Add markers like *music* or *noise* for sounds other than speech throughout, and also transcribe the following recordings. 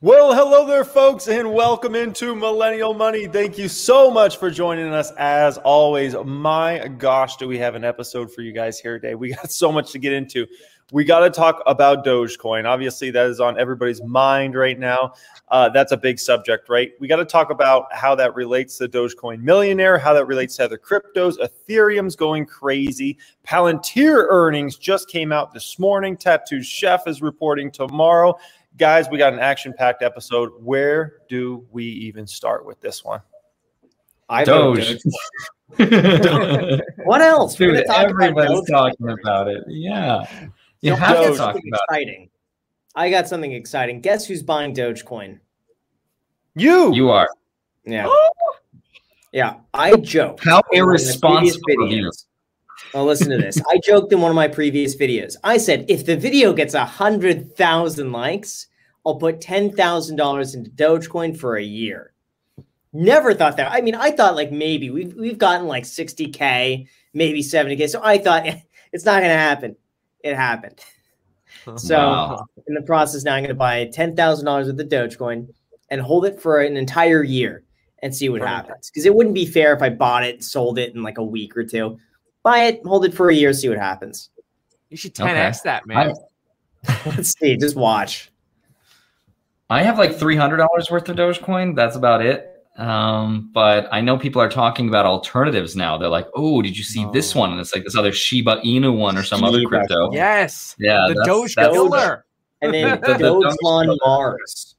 Well, hello there, folks, and welcome into Millennial Money. Thank you so much for joining us. As always, my gosh, do we have an episode for you guys here today? We got *laughs* so much to get into. We got to talk about Dogecoin. Obviously, that is on everybody's mind right now. Uh, that's a big subject, right? We got to talk about how that relates to Dogecoin Millionaire, how that relates to other cryptos. Ethereum's going crazy. Palantir earnings just came out this morning. Tattooed Chef is reporting tomorrow guys, we got an action packed episode. Where do we even start with this one? I Doge. *laughs* what else? Dude, everybody's about talking about it. Yeah. You have to talk about exciting. It. I got something exciting. Guess who's buying Dogecoin? You. You are. Yeah. Oh! yeah. I joke. How irresponsible videos. Well, listen to this. I joked in one of my previous videos. I said, if the video gets a hundred thousand likes, I'll put ten thousand dollars into Dogecoin for a year. Never thought that. I mean, I thought like maybe we've we've gotten like 60k, maybe 70k. So I thought *laughs* it's not gonna happen. It happened. *laughs* So wow. in the process now, I'm gonna buy ten thousand dollars of the Dogecoin and hold it for an entire year and see what happens. Because it wouldn't be fair if I bought it, and sold it in like a week or two buy it, hold it for a year, see what happens. You should 10x okay. that, man. *laughs* Let's see, just watch. I have like three hundred dollars worth of Dogecoin. That's about it. Um, but I know people are talking about alternatives now. They're like, "Oh, did you see oh. this one?" And it's like this other Shiba Inu one or some Shiba. other crypto. Yes, yeah, the Doge killer, and then *laughs* the Doge on Mars.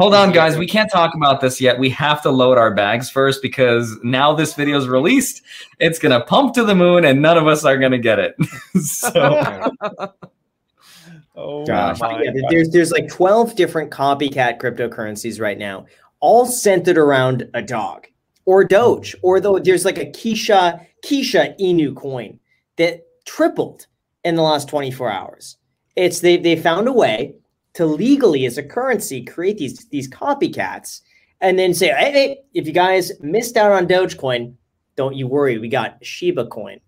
Hold on, guys. We can't talk about this yet. We have to load our bags first because now this video is released. It's going to pump to the moon and none of us are going to get it. *laughs* so. *laughs* oh, gosh. Yeah, there's, there's like 12 different copycat cryptocurrencies right now, all centered around a dog or Doge, or though there's like a Kishu, Kishu Inu coin that tripled in the last 24 hours. It's they, they found a way to legally as a currency create these these copycats and then say, hey, hey, if you guys missed out on Dogecoin, don't you worry, we got Shiba coin.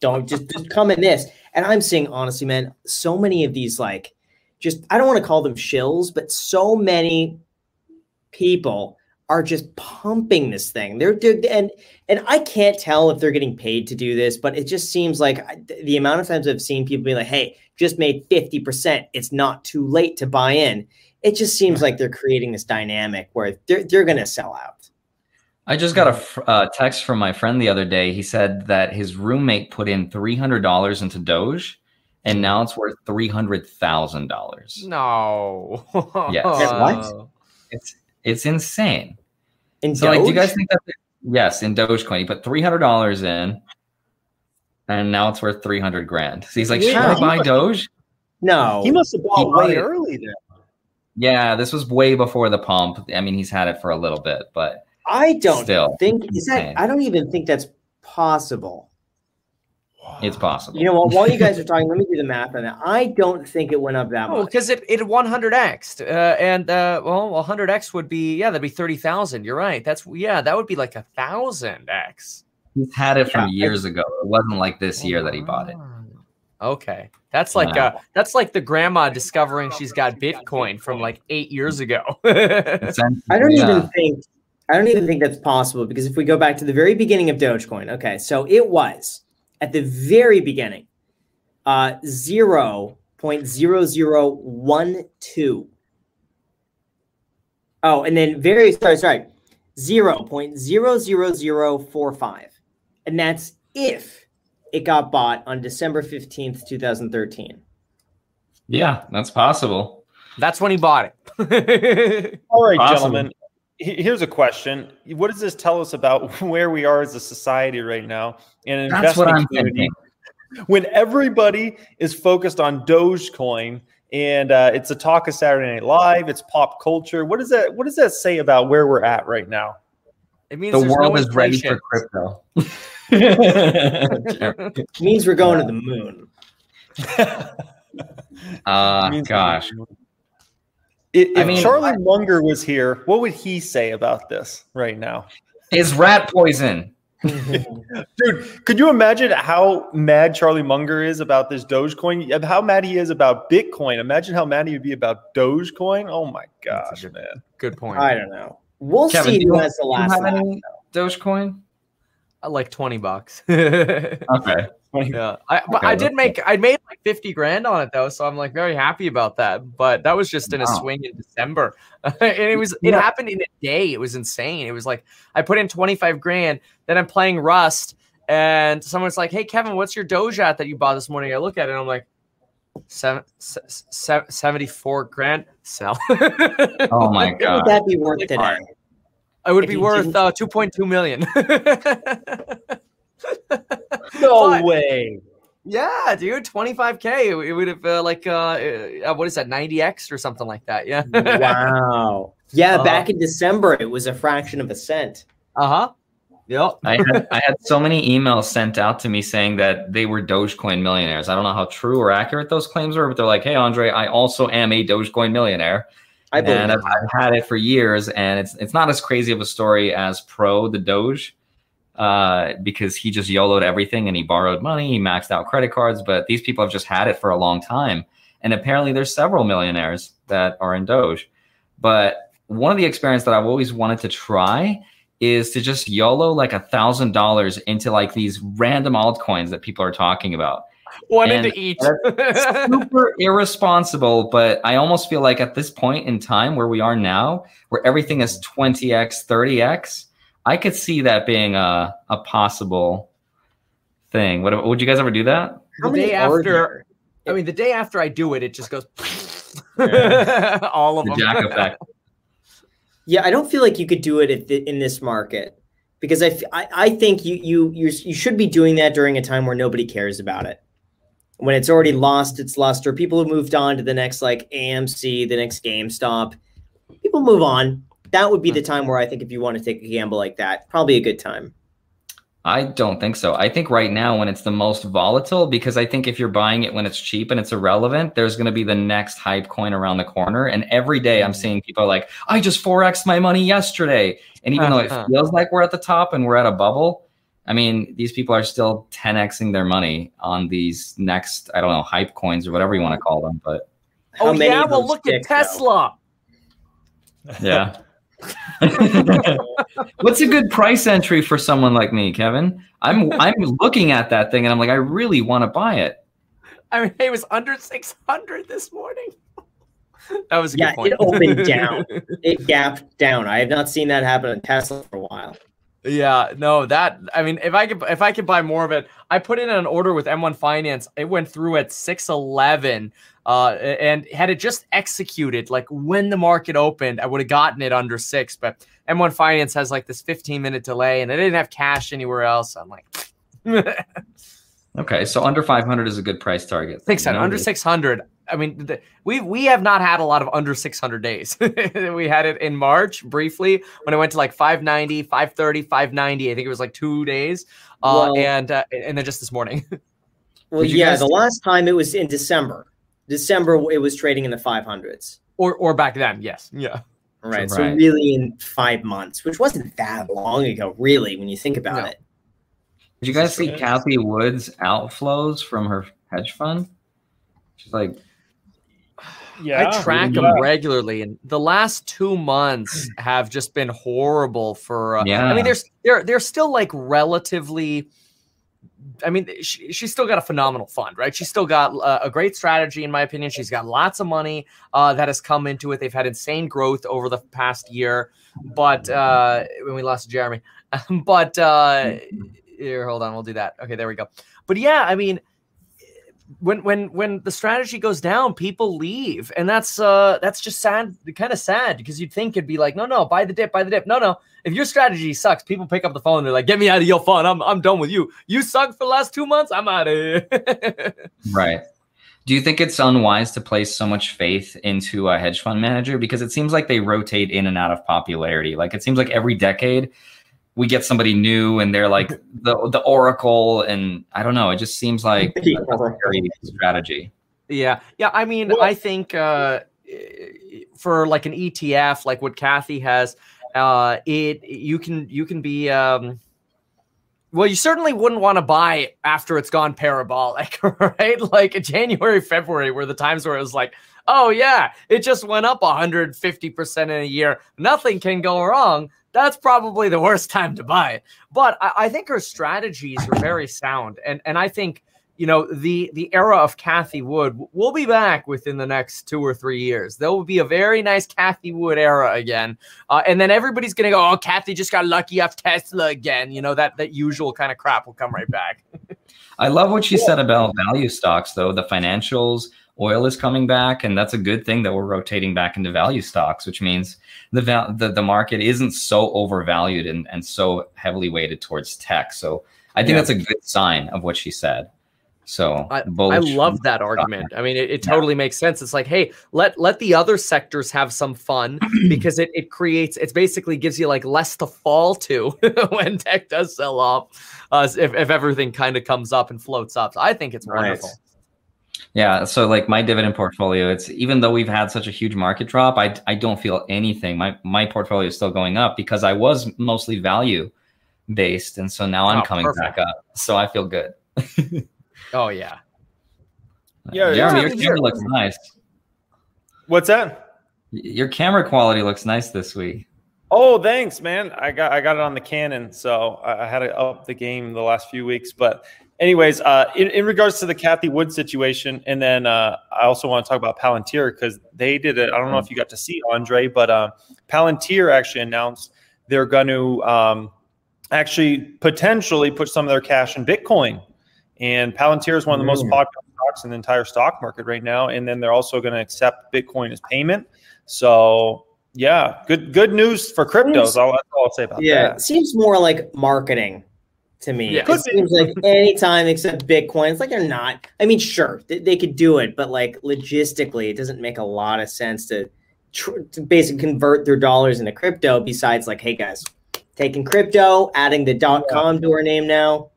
Don't just, just come in this. And I'm saying honestly, man, so many of these like just I don't want to call them shills, but so many people are just pumping this thing. They're, they're and and I can't tell if they're getting paid to do this, but it just seems like the amount of times I've seen people be like, "Hey, just made 50%. It's not too late to buy in." It just seems like they're creating this dynamic where they're they're going to sell out. I just got a uh, text from my friend the other day. He said that his roommate put in $300 into Doge and now it's worth $300,000. No. *laughs* yes. What? It's it's insane. In so, Doge? like, do you guys think that? Yes, in Dogecoin, he put three hundred dollars in, and now it's worth three hundred grand. So he's like, yeah, "Should I buy Doge?" No, he must have bought way early then. Yeah, this was way before the pump. I mean, he's had it for a little bit, but I don't still think is that. I don't even think that's possible. It's possible. You know what? While you guys are talking, let me do the math on that. I don't think it went up that oh, much. because it it 100x, uh, and uh, well, 100x would be yeah, that'd be thirty thousand. You're right. That's yeah, that would be like a thousand x. He's had it from yeah. years ago. It wasn't like this year that he bought it. Okay, that's like uh, that's like the grandma discovering she's got Bitcoin from like eight years ago. *laughs* I don't yeah. even think I don't even think that's possible because if we go back to the very beginning of Dogecoin, okay, so it was at the very beginning, uh, 0.0012. Oh, and then very, sorry, sorry, 0.00045. And that's if it got bought on December 15th, 2013. Yeah, that's possible. That's when he bought it. *laughs* All right, possible. gentlemen. Here's a question. What does this tell us about *laughs* where we are as a society right now? And That's what I'm thinking. When everybody is focused on Dogecoin and uh, it's a talk of Saturday Night Live. It's pop culture. What does that What does that say about where we're at right now? It means The world no is ready for crypto. *laughs* It means we're going to the moon. *laughs* uh, Means- gosh. If, I mean- Charlie Munger was here, what would he say about this right now? Is rat poison. *laughs* Dude, could you imagine how mad Charlie Munger is about this Dogecoin? How mad he is about Bitcoin? Imagine how mad he would be about Dogecoin. Oh my gosh, good- man! Good point. I don't know. We'll Kevin, see you, who has the last have laugh. Dogecoin? Uh, like 20 bucks. *laughs* yeah. I but Okay, I did that's make I made like 50 grand on it though, so I'm like very happy about that. But that was just in a Wow. swing in December. *laughs* and it was it Yeah. happened in a day. It was insane. It was like I put in 25 grand, then I'm playing Rust, and someone's like, Hey Kevin, what's your Doge at that you bought this morning? I look at it and I'm like, seven, se- se- 74 grand sell. *laughs* Oh my god. would that be worth it? today? It would If be worth uh, 2.2 million. *laughs* No But- way. yeah, dude, 25k. It, it would have uh, like uh, uh, what is that, 90x or something like that? Yeah. wow. Yeah, Uh, back in December, it was a fraction of a cent. uh huh. Yep. I had, I had so many emails sent out to me saying that they were Dogecoin millionaires. I don't know how true or accurate those claims were, but they're like, "Hey, Andre, I also am a Dogecoin millionaire, I believe. and I've, I've had it for years, and it's it's not as crazy of a story as Pro the Doge, uh, because he just YOLO'd everything and he borrowed money, he maxed out credit cards, but these people have just had it for a long time, and apparently there's several millionaires that are in Doge, but one of the experiments that I've always wanted to try is to just YOLO like a thousand dollars into like these random altcoins that people are talking about. One And into each. Super *laughs* irresponsible, but I almost feel like at this point in time where we are now, where everything is 20x, 30x, I could see that being a, a possible thing. Would, would you guys ever do that? The day after. I mean, the day after I do it, it just goes. *laughs* All of The them. jack effect. *laughs* Yeah, I don't feel like you could do it the, in this market because I I think you you you you should be doing that during a time where nobody cares about it. When it's already lost its luster, people have moved on to the next like AMC, the next GameStop. People move on. That would be the time where I think if you want to take a gamble like that, probably a good time. I don't think so. I think right now when it's the most volatile, because I think if you're buying it when it's cheap and it's irrelevant, there's going to be the next hype coin around the corner. And every day I'm seeing people like, I just forex my money yesterday. And even though Uh-huh. it *laughs* feels like we're at the top and we're at a bubble, I mean, these people are still 10xing their money on these next, I don't know, hype coins or whatever you want to call them. But Oh many yeah, of well look at stick, though? Tesla. yeah. *laughs* *laughs* What's a good price entry for someone like me, Kevin? I'm I'm looking at that thing and I'm like, I really want to buy it. I mean, it was under 600 this morning. *laughs* that was a Yeah, good point. it opened *laughs* down. It gapped down. I have not seen that happen in Tesla for a while. Yeah, no, that I mean, if I could, if I could buy more of it, I put in an order with M1 Finance. It went through at six eleven, uh, and had it just executed like when the market opened, I would have gotten it under six. But M1 Finance has like this fifteen minute delay, and I didn't have cash anywhere else. I'm like, *laughs* Okay, so under 500 is a good price target. six hundred, You under six hundred. I mean, the, we we have not had a lot of under 600 days. *laughs* we had it in March briefly when it went to like 590, 530, 590. I think it was like two days. Uh, Well- and uh, and then just this morning. *laughs* Well, yeah, guys- the last time it was in December. December it was trading in the 500s. or or back then, yes. Yeah. Right. So Right. really in 5 months, which wasn't that long ago really when you think about No. it. Did you guys see Cathie Wood's outflows from her hedge fund? She's like, Yeah, I track yeah. them regularly, and the last two months *clears throat* have just been horrible for. Uh, I mean, there's they're they're still like relatively. I mean, she, she's still got a phenomenal fund, right? She's still got uh, a great strategy, in my opinion. She's got lots of money uh, that has come into it. They've had insane growth over the past year, but uh, when we lost Jeremy, *laughs* but uh, here, hold on, we'll do that. Okay, there we go. But yeah, I mean, when when when the strategy goes down, people leave, and that's uh that's just sad, kind of sad because you'd think it'd be like, no, no, buy the dip, buy the dip. No, no. If your strategy sucks, people pick up the phone. And they're like, get me out of your fund. I'm I'm done with you. You suck for the last two months. I'm out of here. *laughs* right. Do you think it's unwise to place so much faith into a hedge fund manager because it seems like they rotate in and out of popularity? Like it seems like every decade we get somebody new and they're like the the oracle and I don't know, it just seems like a scary strategy. Yeah. Yeah, I mean, well, I think uh for like an ETF like what Cathie has, uh it you can you can be um well, you certainly wouldn't want to buy after it's gone parabolic, *laughs* right? Like January, February were the times where it was like, oh, yeah, it just went up 150% in a year. Nothing can go wrong. That's probably the worst time to buy it. But I, I think her strategies are very *laughs* sound. And, and I think you know the the era of Cathie Wood will be back within the next two or three years. There will be a very nice Cathie Wood era again, uh, and then everybody's gonna go, "Oh, Cathie just got lucky off Tesla again." You know that that usual kind of crap will come right back. I love what she said about value stocks, though. The financials, oil is coming back, and that's a good thing that we're rotating back into value stocks, which means the val- the, the market isn't so overvalued and, and so heavily weighted towards tech. So I think yeah. that's a good sign of what she said. So I, I love that argument. I mean, it, it totally yeah. makes sense. It's like, hey, let let the other sectors have some fun *clears throat* because it, it creates it basically gives you like less to fall to *laughs* when tech does sell off. Uh, if, if everything kind of comes up and floats up. So I think it's right. wonderful. Yeah. So like my dividend portfolio, it's even though we've had such a huge market drop, I I don't feel anything. My my portfolio is still going up because I was mostly value based. And so now I'm oh, coming perfect. back up. So I feel good. *laughs* Oh yeah. Uh, yeah, Jeremy, your camera looks nice. What's that? Your camera quality looks nice this week. Oh, thanks, man. I got I got it on the Canon, so I, had to up the game the last few weeks. But, anyways, uh, in, in regards to the Cathie Wood situation, and then uh, I also want to talk about Palantir because they did it. I don't know if you got to see Andre, but uh, Palantir actually announced they're going to um, actually potentially put some of their cash in Bitcoin and Palantir is one of the most popular stocks in the entire stock market right now. And then they're also going to accept Bitcoin as payment. So yeah, good good news for cryptos. Seems, all, all I'll say about yeah, that. Yeah, it seems more like marketing to me. Yeah. It seems like anytime except Bitcoin, it's like they're not. I mean, sure, they, they, could do it, but like logistically, it doesn't make a lot of sense to, tr- to basically convert their dollars into crypto. Besides, like, hey guys, taking crypto, adding the dot com yeah. to our name now.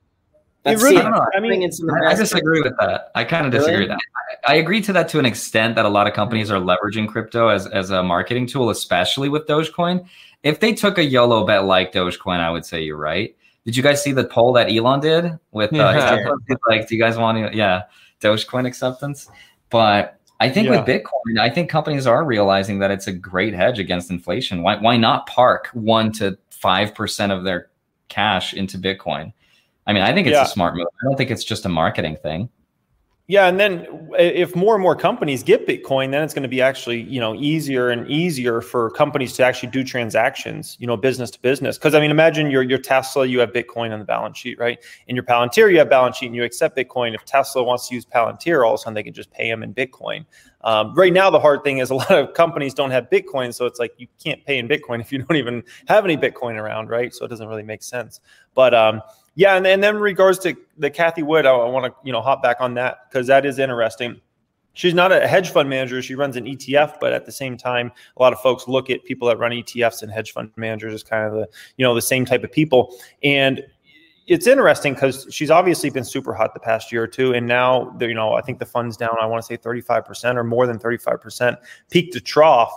That's really, I, I mean, I, I disagree with that. I kind of disagree really? with that. I, I, agree to that to an extent that a lot of companies are leveraging crypto as, as a marketing tool, especially with Dogecoin. If they took a YOLO bet like Dogecoin, I would say you're right. Did you guys see the poll that Elon did with uh, yeah. like, do you guys want to, yeah, Dogecoin acceptance? But I think yeah. with Bitcoin, I think companies are realizing that it's a great hedge against inflation. Why, why not park one to five percent of their cash into Bitcoin? I mean, I think it's yeah. a smart move. I don't think it's just a marketing thing. Yeah, and then if more and more companies get Bitcoin, then it's going to be actually you know easier and easier for companies to actually do transactions, you know, business to business. Because I mean, imagine your your Tesla, you have Bitcoin on the balance sheet, right? In your Palantir, you have balance sheet, and you accept Bitcoin. If Tesla wants to use Palantir, all of a sudden they can just pay them in Bitcoin. Um, right now, the hard thing is a *laughs* lot of companies don't have Bitcoin, so it's like you can't pay in Bitcoin if you don't even have any Bitcoin around, right? So it doesn't really make sense. But um, yeah, and, and then in regards to the Cathie Wood, I, I want to you know hop back on that because that is interesting. She's not a hedge fund manager; she runs an ETF. But at the same time, a lot of folks look at people that run ETFs and hedge fund managers as kind of the you know the same type of people. And it's interesting because she's obviously been super hot the past year or two, and now you know I think the fund's down. I want to say thirty five percent or more than thirty five percent, peak to trough.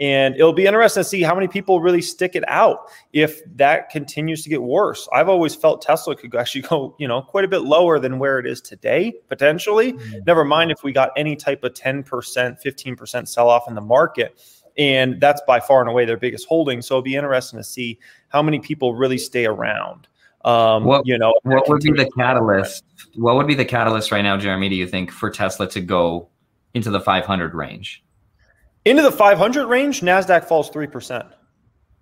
And it'll be interesting to see how many people really stick it out if that continues to get worse. I've always felt Tesla could actually *laughs* go, you know, quite a bit lower than where it is today, potentially. Mm-hmm. Never mind if we got any type of 10%, 15% sell off in the market. And that's by far and away their biggest holding. So it'll be interesting to see how many people really stay around. Um, what, you know, what would be the catalyst? What would be the catalyst right now, Jeremy? Do you think for Tesla to go into the 500 range? Into the 500 range, NASDAQ falls 3%.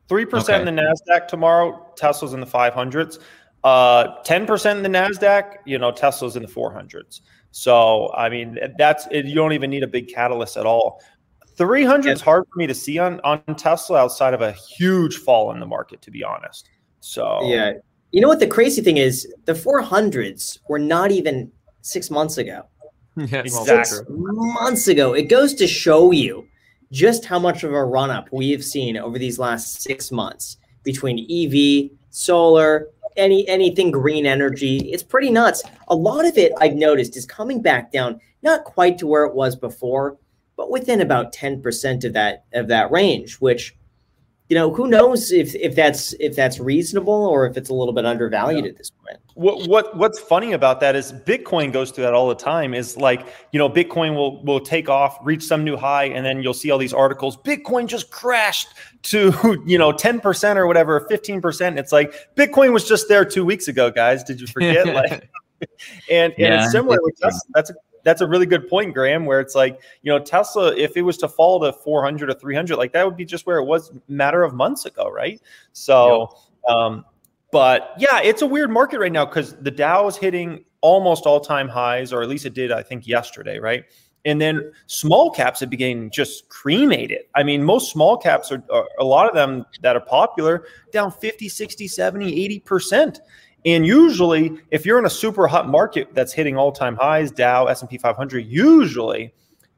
3% okay. in the NASDAQ tomorrow, Tesla's in the 500s. Uh, 10% in the NASDAQ, you know, Tesla's in the 400s. So, I mean, that's it, you don't even need a big catalyst at all. 300 is hard for me to see on, on Tesla outside of a huge fall in the market, to be honest. So, yeah. You know what the crazy thing is? The 400s were not even six months ago. *laughs* Yeah, Exactly. six months ago. It goes to show you just how much of a run up we have seen over these last six months between EV, solar, any anything green energy. It's pretty nuts. A lot of it I've noticed is coming back down, not quite to where it was before, but within about 10% of that of that range, which you know, who knows if if that's if that's reasonable or if it's a little bit undervalued at this point. What what what's funny about that is Bitcoin goes through that all the time. Is like you know Bitcoin will will take off, reach some new high, and then you'll see all these articles. Bitcoin just crashed to *laughs* you know ten percent or whatever, fifteen percent. It's like Bitcoin was just there two weeks ago, guys. Did you forget? *laughs* like, and and it's similar with Tesla. That's a that's a really good point, Graham. Where it's like you know Tesla, if it was to fall to four hundred or three hundred, like that would be just where it was a matter of months ago, right? So. Um, but yeah, it's a weird market right now because the Dow is hitting almost all time highs, or at least it did, I think, yesterday, right? And then small caps have begun just cremated. I mean, most small caps are, are a lot of them that are popular down 50, 60, 70, 80%. And usually, if you're in a super hot market that's hitting all time highs, Dow, S&P 500, usually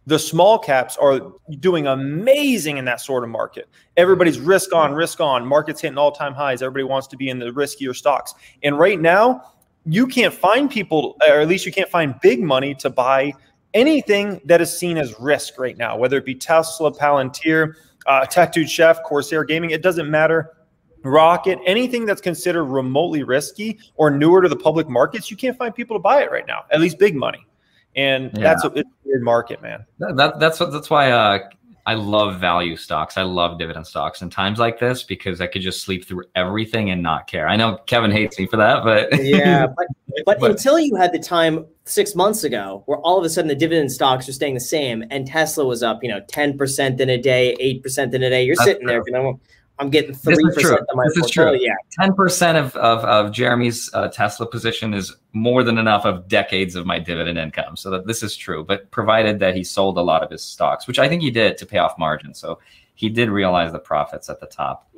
the small caps are doing amazing in that sort of market. Everybody's risk on, risk on, markets hitting all time highs. Everybody wants to be in the riskier stocks. And right now, you can't find people, or at least you can't find big money to buy anything that is seen as risk right now, whether it be Tesla, Palantir, uh, Tattooed Chef, Corsair Gaming, it doesn't matter. Rocket, anything that's considered remotely risky or newer to the public markets, you can't find people to buy it right now, at least big money. And Yeah. that's a, it's a weird market, man. That, that that's what that's why uh, I love value stocks. I love dividend stocks in times like this because I could just sleep through everything and not care. I know Kevin hates me for that, but *laughs* yeah, but, *laughs* but But- until you had the time six months ago where all of a sudden the dividend stocks are staying the same and Tesla was up, you know, 10% in a day, 8% in a day, you're That's sitting there, you know, I'm getting is 3% true. of my This is true. Yeah. ten percent of, of of Jeremy's uh, Tesla position is more than enough of decades of my dividend income. So that this is true, but provided that he sold a lot of his stocks, which I think he did to pay off margin. So he did realize the profits at the top.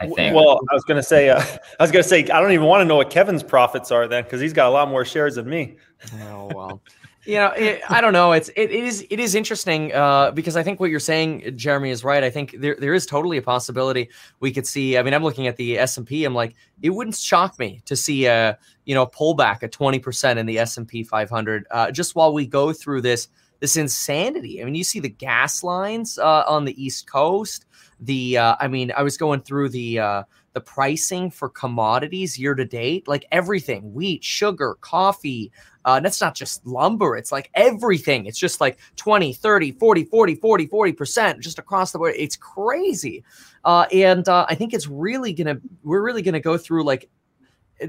I think. Well, I was going to say, uh, I was going to say, I don't even want to know what Kevin's profits are then, because he's got a lot more shares than me. Oh well. You know, it, I don't know. It's it, it is it is interesting uh, because I think what you're saying, Jeremy, is right. I think there there is totally a possibility we could see. I mean, I'm looking at the S and P. I'm like, it wouldn't shock me to see a you know pullback at 20 percent in the S and P 500 uh, just while we go through this this insanity. I mean, you see the gas lines uh, on the East Coast. The uh, I mean, I was going through the uh, the pricing for commodities year to date, like everything wheat, sugar, coffee. Uh, that's not just lumber, it's like everything. It's just like 20, 30, 40, 40, 40, 40% just across the board. It's crazy. Uh, and uh, I think it's really going to, we're really going to go through like,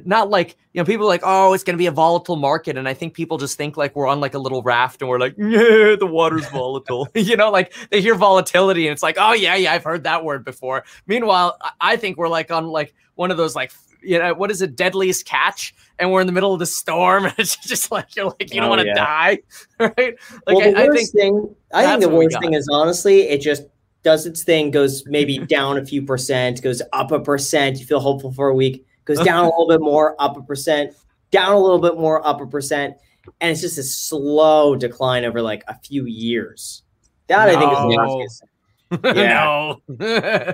not like you know people like oh it's going to be a volatile market and i think people just think like we're on like a little raft and we're like yeah the water's *laughs* volatile *laughs* you know like they hear volatility and it's like oh yeah yeah i've heard that word before meanwhile i think we're like on like one of those like you know what is it deadliest catch and we're in the middle of the storm *laughs* and it's just like you're like you don't Oh, want to yeah. die *laughs* right like well, the I, I worst think thing, I think the worst thing is honestly, it just does its thing, goes maybe *laughs* down a few percent, goes up a percent. You feel hopeful for a week, goes down a little bit more, up a percent, down a little bit more, up a percent. And it's just a slow decline over like a few years. That I think is the worst case. *laughs* Yeah. no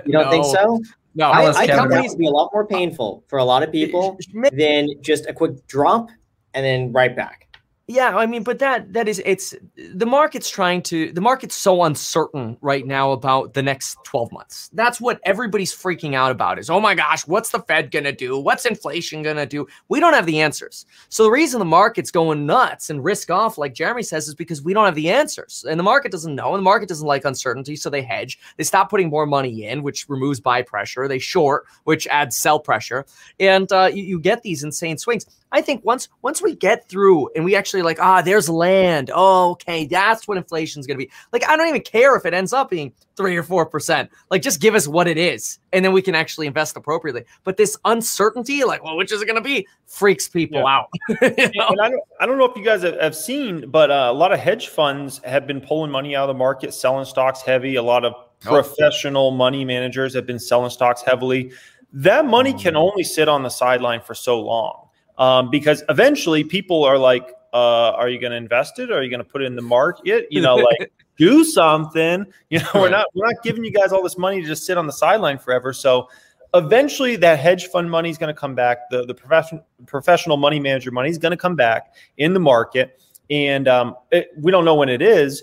You don't think so? no I, Unless I Kevin- think that would be a lot more painful for a lot of people than just a quick drop and then right back. Yeah, I mean, but that that is it's the market's trying to the market's so uncertain right now about the next 12 months. That's what everybody's freaking out about is, "Oh my gosh, what's the Fed going to do? What's inflation going to do?" We don't have the answers. So the reason the market's going nuts and risk off like Jeremy says is because we don't have the answers. And the market doesn't know, and the market doesn't like uncertainty, so they hedge. They stop putting more money in, which removes buy pressure. They short, which adds sell pressure. And uh, you, you get these insane swings. I think once once we get through and we actually like ah there's land oh, okay that's what inflation's gonna be like I don't even care if it ends up being three or four percent like just give us what it is and then we can actually invest appropriately but this uncertainty like well which is it gonna be freaks people Yeah. out *laughs* You know? And I don't, I don't know if you guys have, have seen, but uh, a lot of hedge funds have been pulling money out of the market, selling stocks heavy. A lot of professional money managers have been selling stocks heavily. That money can only sit on the sideline for so long um, because eventually people are like, Uh, are you going to invest it? Are you going to put it in the market? You know, *laughs* like do something. You know, we're not we're not giving you guys all this money to just sit on the sideline forever. So eventually that hedge fund money is going to come back. The the professional professional money manager money is going to come back in the market, and um, it, we don't know when it is.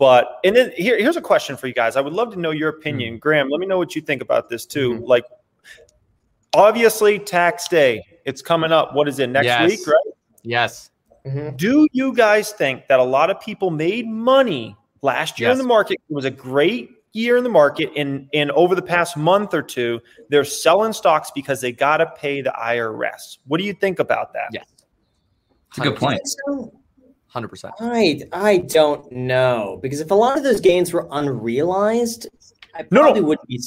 But and then here, here's a question for you guys. I would love to know your opinion, mm-hmm. Graham. Let me know what you think about this too. Mm-hmm. Like, obviously, tax day. It's coming up. What is it next yes. week? Right? Yes. Mm-hmm. Do you guys think that a lot of people made money last year yes. in the market? It was a great year in the market and and over the past month or two they're selling stocks because they got to pay the IRS. What do you think about that? Yeah. It's a good point. 100%. I I don't know because if a lot of those gains were unrealized, I probably no, no. wouldn't be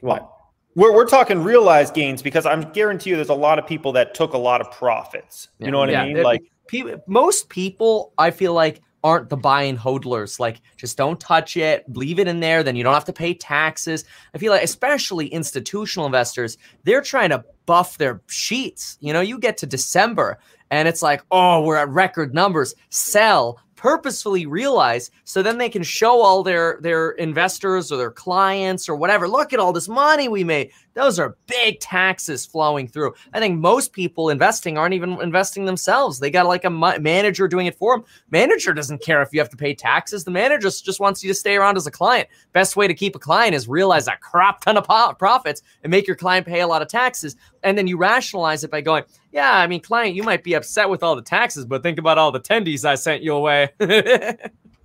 What? We're, we're talking realized gains because I'm guarantee you there's a lot of people that took a lot of profits. You know what yeah. I mean? It, like people, most people, I feel like aren't the buying hodlers. Like, just don't touch it, leave it in there. Then you don't have to pay taxes. I feel like, especially institutional investors, they're trying to buff their sheets. You know, you get to December and it's like, oh, we're at record numbers. Sell, purposefully realize so then they can show all their their investors or their clients or whatever look at all this money we made those are big taxes flowing through. I think most people investing aren't even investing themselves. They got like a manager doing it for them manager doesn't care if you have to pay taxes. The manager just wants you to stay around as a client. Best way to keep a client is realize a crap ton of profits and make your client pay a lot of taxes. And then you rationalize it by going yeah, I mean, client, you might be upset with all the taxes, but think about all the tendies I sent you away. *laughs*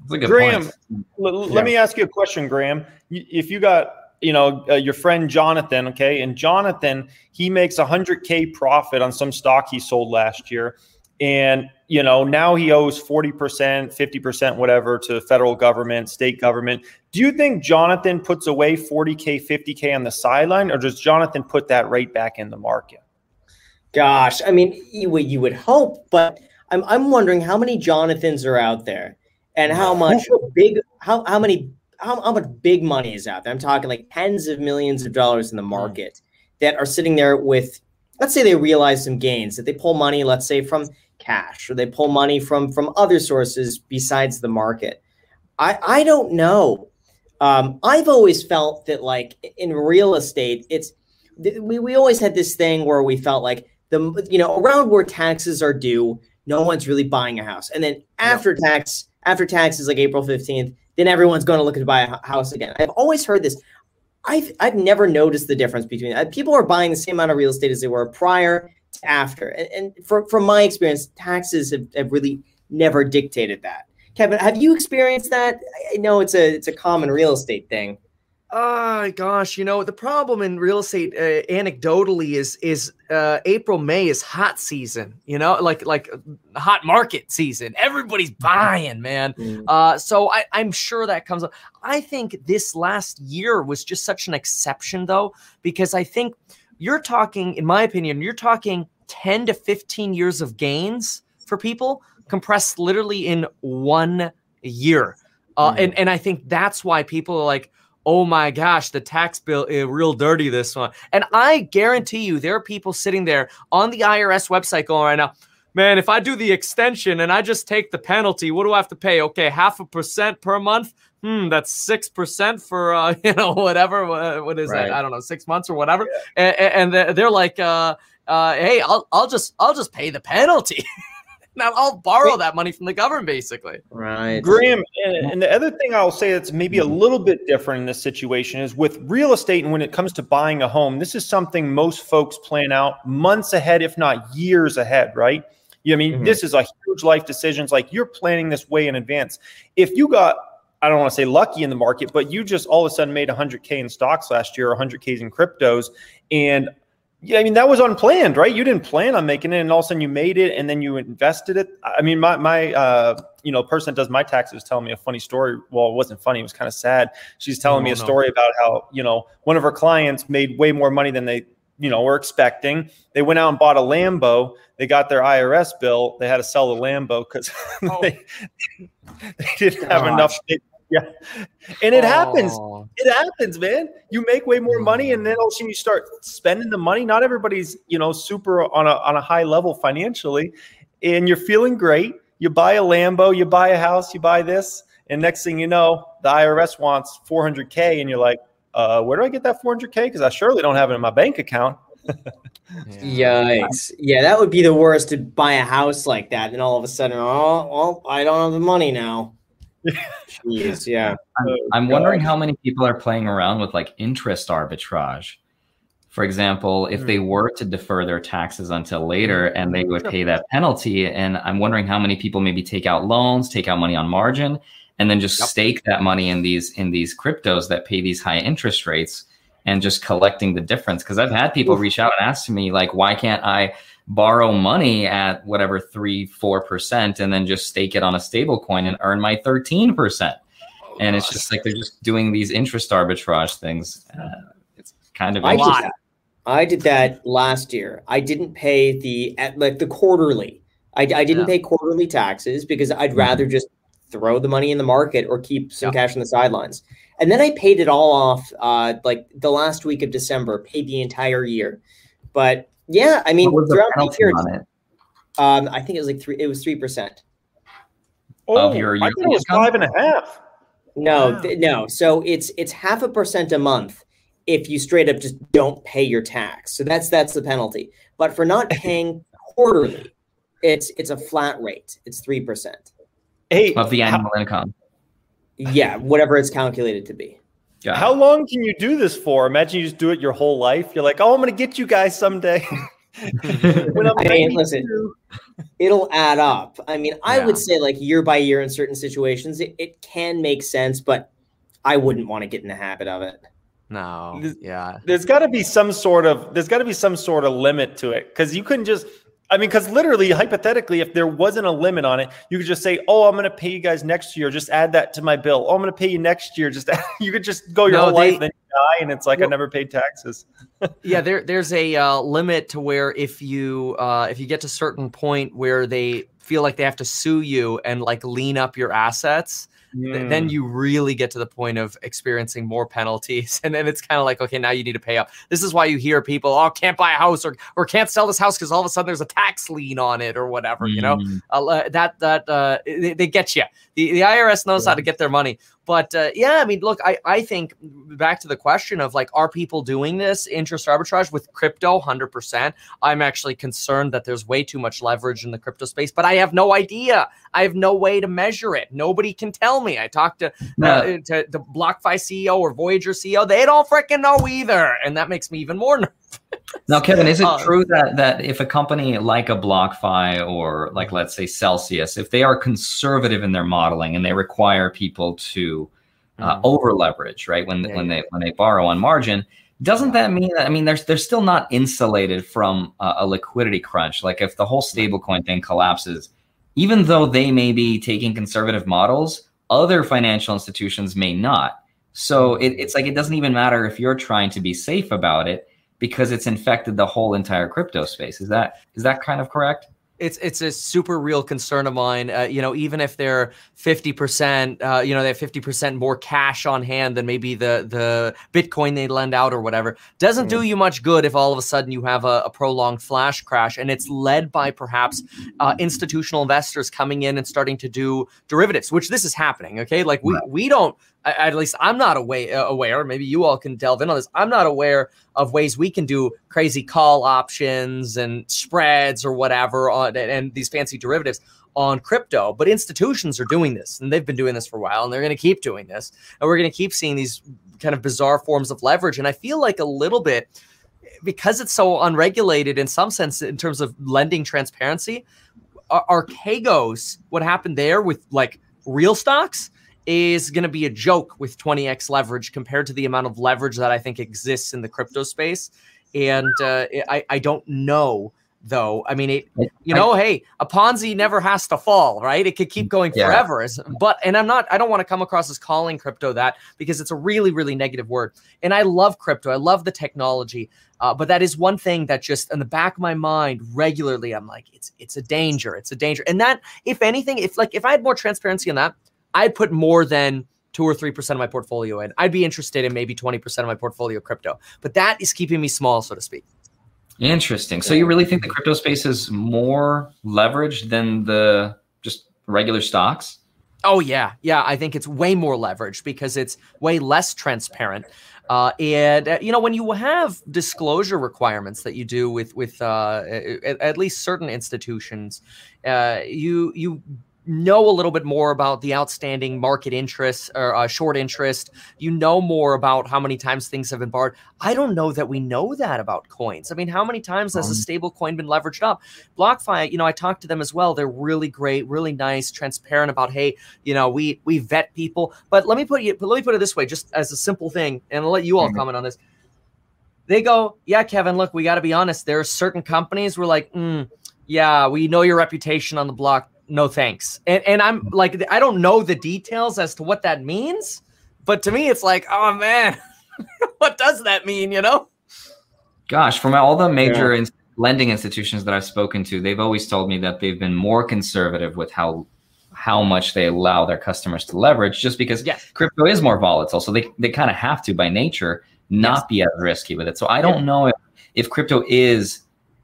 Graham, l- yeah. let me ask you a question, Graham. If you got, you know, uh, your friend Jonathan, okay, and Jonathan, he makes a hundred k profit on some stock he sold last year, and you know now he owes forty percent, fifty percent, whatever to the federal government, state government. Do you think Jonathan puts away forty k, fifty k on the sideline, or does Jonathan put that right back in the market? Gosh, I mean, you would you would hope, but I'm I'm wondering how many Jonathans are out there, and how *laughs* much big how how many how, how much big money is out there. I'm talking like tens of millions of dollars in the hmm. market that are sitting there with, let's say they realize some gains that they pull money, let's say from cash, or they pull money from from other sources besides the market. I I don't know. Um, I've always felt that like in real estate, it's we, we always had this thing where we felt like the you know around where taxes are due, no one's really buying a house, and then after no. tax after taxes like April fifteenth, then everyone's going to look to buy a house again. I've always heard this. I've I've never noticed the difference between uh, people are buying the same amount of real estate as they were prior to after, and, and from my experience, taxes have, have really never dictated that. Kevin, have you experienced that? I know it's a it's a common real estate thing. Oh gosh, you know the problem in real estate, uh, anecdotally, is is uh, April May is hot season. You know, like like uh, hot market season. Everybody's buying, man. Mm. Uh, so I, I'm sure that comes up. I think this last year was just such an exception, though, because I think you're talking, in my opinion, you're talking 10 to 15 years of gains for people compressed literally in one year. Uh, mm. and, and I think that's why people are like, oh my gosh, the tax bill is real dirty this one. And I guarantee you, there are people sitting there on the IRS website going right now, man, if I do the extension and I just take the penalty, what do I have to pay? Okay, half a percent per month. Hmm, that's six percent for uh, *laughs* you know whatever. What, what is right. that? I don't know, six months or whatever. Yeah. And, and, they're like, uh, uh, hey, I'll I'll just I'll just pay the penalty. *laughs* *laughs* Now I'll borrow that money from the government, basically. Right. Graham, and the other thing I'll say that's maybe a little bit different in this situation is with real estate and when it comes to buying a home, this is something most folks plan out months ahead, if not years ahead, right? You know, I mean, mm-hmm. this is a huge life decisions. Like you're planning this way in advance. If you got I don't want to say lucky in the market, but you just all of a sudden made 100K in stocks last year, 100Ks in cryptos. And yeah, I mean that was unplanned, right? You didn't plan on making it, and all of a sudden you made it, and then you invested it. I mean, my my uh, you know person that does my taxes telling me a funny story. Well, it wasn't funny; it was kind of sad. She's telling oh, me a no. story about how you know one of her clients made way more money than they you know were expecting. They went out and bought a Lambo. They got their IRS bill. They had to sell the Lambo because *laughs* oh. they, they, didn't have enough. They, *laughs* yeah. And it oh. happens. It happens, man. You make way more money and then all of a sudden you start spending the money. Not everybody's, you know, super on a on a high level financially. and you're feeling great. You buy a Lambo, you buy a house, you buy this, and next thing you know, the IRS wants 400k, and you're like, uh, where do I get that 400k? Because I surely don't have it in my bank account. *laughs* Yikes! Yeah, that would be the worst to buy a house like that, and all of a sudden, oh, well, I don't have the money now. Jeez, yeah. I'm, Oh, I'm wondering how many people are playing around with like interest arbitrage. For example, if they hmm. were to defer their taxes until later and they would pay that penalty, and I'm wondering how many people maybe take out loans, take out money on margin, and then just Yep. stake that money in these in these cryptos that pay these high interest rates and just collecting the difference. Because I've had people reach out and ask me like, why can't I borrow money at whatever three four percent and then just stake it on a stable coin and earn my thirteen percent? and it's just like they're just doing these interest arbitrage things. Uh, it's kind of I did that. I did that last year. I didn't pay the at like the quarterly. I, I didn't Yeah. pay quarterly taxes because I'd Mhm. rather just throw the money in the market or keep some Yeah. cash on the sidelines. And then I paid it all off uh, like the last week of December, paid the entire year. But yeah, I mean, What was throughout the penalty year, on it? um, I think it was like three. It was three percent. Of your Oh, I think it was income? five and a half. No, Wow. th- no. So it's it's half a percent a month if you straight up just don't pay your tax. So that's that's the penalty. But for not *laughs* paying quarterly, it's it's a flat rate. It's three percent. Hey, Of the how, annual income. Yeah, whatever it's calculated to be. Got it. how long can you do this for? Imagine you just do it your whole life. You're like, oh, I'm going to get you guys someday. *laughs* when I'm I listen, It'll add up. I mean, I Yeah. would say like year by year in certain situations, it, it can make sense, but I wouldn't want to get in the habit of it. No, This- yeah. there's got to be some sort of there's got to be some sort of limit to it because you couldn't just i mean because literally hypothetically if there wasn't a limit on it you could just say oh i'm going to pay you guys next year. Just add that to my bill. Oh i'm going to pay you next year. Just *laughs* you could just go your No, whole they- life then die and it's like i never paid taxes. *laughs* Yeah there there's a uh, limit to where if you uh, if you get to a certain point where they feel like they have to sue you and like lean up your assets th- Hmm. then you really get to the point of experiencing more penalties *laughs* and then it's kind of like okay now you need to pay up this is why you hear people oh can't buy a house or or can't sell this house because all of a sudden there's a tax lien on it or whatever you know Mm. uh, that that uh, they, they get you. The, the IRS knows how to get their money. But uh, yeah, I mean, look, I, I think back to the question of like, are people doing this interest arbitrage with crypto? Hundred percent. I'm actually concerned that there's way too much leverage in the crypto space, but I have no idea. I have no way to measure it. Nobody can tell me. I talked to uh, to the BlockFi CEO or Voyager CEO. They don't freaking know either, and that makes me even more *laughs* nervous. Now, Kevin, is it Uh, true that that if a company like a BlockFi or like let's say Celsius, if they are conservative in their modeling and they require people to uh, over leverage, right? When Mm-hmm. Yeah, when yeah. they when they borrow on margin, doesn't that mean that I mean they're they're still not insulated from a, a liquidity crunch? Like if the whole stablecoin thing collapses, even though they may be taking conservative models, other financial institutions may not. So it, it's like it doesn't even matter if you're trying to be safe about it because it's infected the whole entire crypto space. Is that is that kind of correct? it's it's a super real concern of mine. Uh, you know, even if they're fifty percent, uh, you know, they have fifty percent more cash on hand than maybe the the Bitcoin they lend out or whatever, doesn't do you much good if all of a sudden you have a, a prolonged flash crash and it's led by perhaps uh, institutional investors coming in and starting to do derivatives, which this is happening. Okay, like we we don't. At least I'm not aware. Uh, aware. Maybe you all can delve in on this. I'm not aware of ways we can do crazy call options and spreads or whatever on and, and these fancy derivatives on crypto. But institutions are doing this, and they've been doing this for a while, and they're going to keep doing this, and we're going to keep seeing these kind of bizarre forms of leverage. And I feel like a little bit because it's so unregulated in some sense in terms of lending transparency. Ar- Archegos, what happened there with like real stocks is going to be a joke with 20x leverage compared to the amount of leverage that I think exists in the crypto space. And uh, I, I don't know though. I mean, it, you know, hey, a Ponzi never has to fall, right? It could keep going Yeah. forever. But, and I'm not, I don't want to come across as calling crypto that because it's a really, really negative word. And I love crypto. I love the technology. Uh, but that is one thing that just in the back of my mind regularly, I'm like, it's, it's a danger. It's a danger. And that, if anything, if like, if I had more transparency on that, I'd put more than two or three percent of my portfolio in. I'd be interested in maybe 20% of my portfolio crypto. But that is keeping me small, so to speak. Interesting. So you really think the crypto space is more leveraged than the just regular stocks? Oh yeah, yeah. I think it's way more leveraged because it's way less transparent. Uh, and uh, you know when you have disclosure requirements that you do with with uh, at, at, least certain institutions, uh, you you know a little bit more about the outstanding market interest or uh, short interest. You know more about how many times things have been borrowed. I don't know that we know that about coins. I mean, how many times has a um, stable coin been leveraged up? BlockFi, you know, I talked to them as well. They're really great, really nice, transparent about, hey, you know, we we vet people. But let me put you, let me put it this way, just as a simple thing, and I'll let you all mm-hmm. comment on this. They go, yeah, Kevin. Look, we got to be honest. There are certain companies we're like, mm, yeah, we know your reputation on the block no thanks. And and I'm like I don't know the details as to what that means, but to me it's like, oh man, *laughs* what does that mean, you know? Gosh, from all the major yeah. in- lending institutions that I've spoken to, they've always told me that they've been more conservative with how how much they allow their customers to leverage just because yes. crypto is more volatile. So they, they kind of have to by nature not yes. be as risky with it. So I don't yeah. know if, if crypto is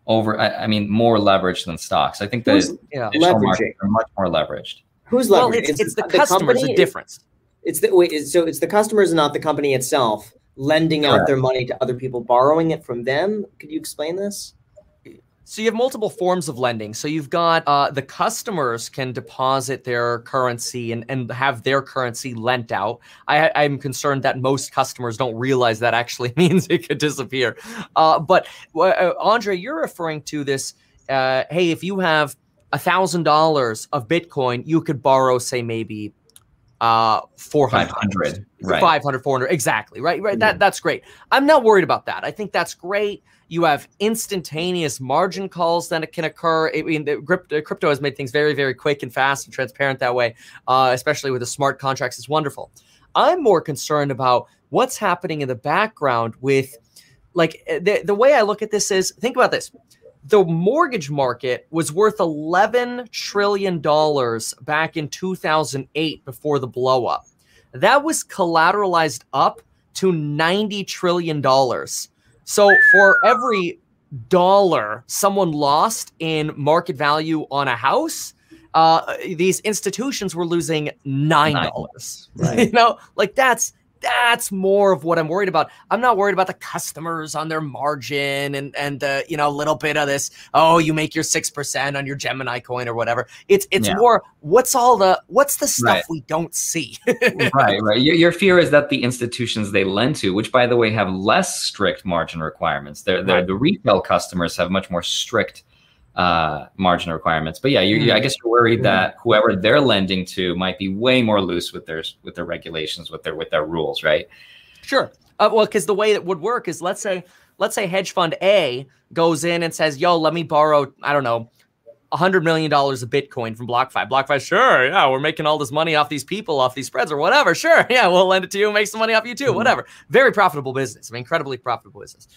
over I, I, mean more leveraged than stocks. I think that yeah. markets are much more leveraged. Who's leveraged? Well, it's, it's, it's the, the customers. The difference. It's the wait. So it's the customers, not the company itself, lending Correct. out their money to other people, borrowing it from them. Could you explain this? So you have multiple forms of lending. So you've got uh, the customers can deposit their currency and, and have their currency lent out. I, I'm concerned that most customers don't realize that actually *laughs* means it could disappear. Uh, but uh, Andre, you're referring to this. Uh, hey, if you have a thousand dollars of Bitcoin, you could borrow, say, maybe uh 400 500 right 500 400 exactly right right that that's great i'm not worried about that i think that's great you have instantaneous margin calls that can occur. I mean, crypto has made things very, very quick and fast and transparent that way, uh, especially with the smart contracts. It's wonderful. I'm more concerned about what's happening in the background with, like, eh, the, the way I look at this is think about this. The mortgage market was worth $11 trillion back in 2008 before the blowup. That was collateralized up to $90 trillion so for every dollar someone lost in market value on a house, uh, these institutions were losing nine dollars. Right. *laughs* you know, like that's that's more of what I'm worried about. I'm not worried about the customers on their margin and and uh, you know a little bit of this. Oh, you make your six percent on your Gemini coin or whatever. It's it's yeah. more what's all the what's the stuff right. we don't see. *laughs* right, right. Your, your fear is that the institutions they lend to, which by the way have less strict margin requirements, they're, they're right. the retail customers have much more strict uh, margin requirements. But yeah, you, you, I mm. guess you're worried that whoever they're lending to might be way more loose with their with their regulations, with their with their rules, right? Sure. Uh, well, because the way it would work is, let's say, let's say hedge fund A goes in and says, "Yo, let me borrow, I don't know, hundred million dollars of Bitcoin from BlockFi." BlockFi, sure, yeah, we're making all this money off these people, off these spreads, or whatever. *laughs* Sure, yeah, we'll lend it to you, and make some money off you too, mm-hmm. whatever. Very profitable business. I mean, incredibly profitable business.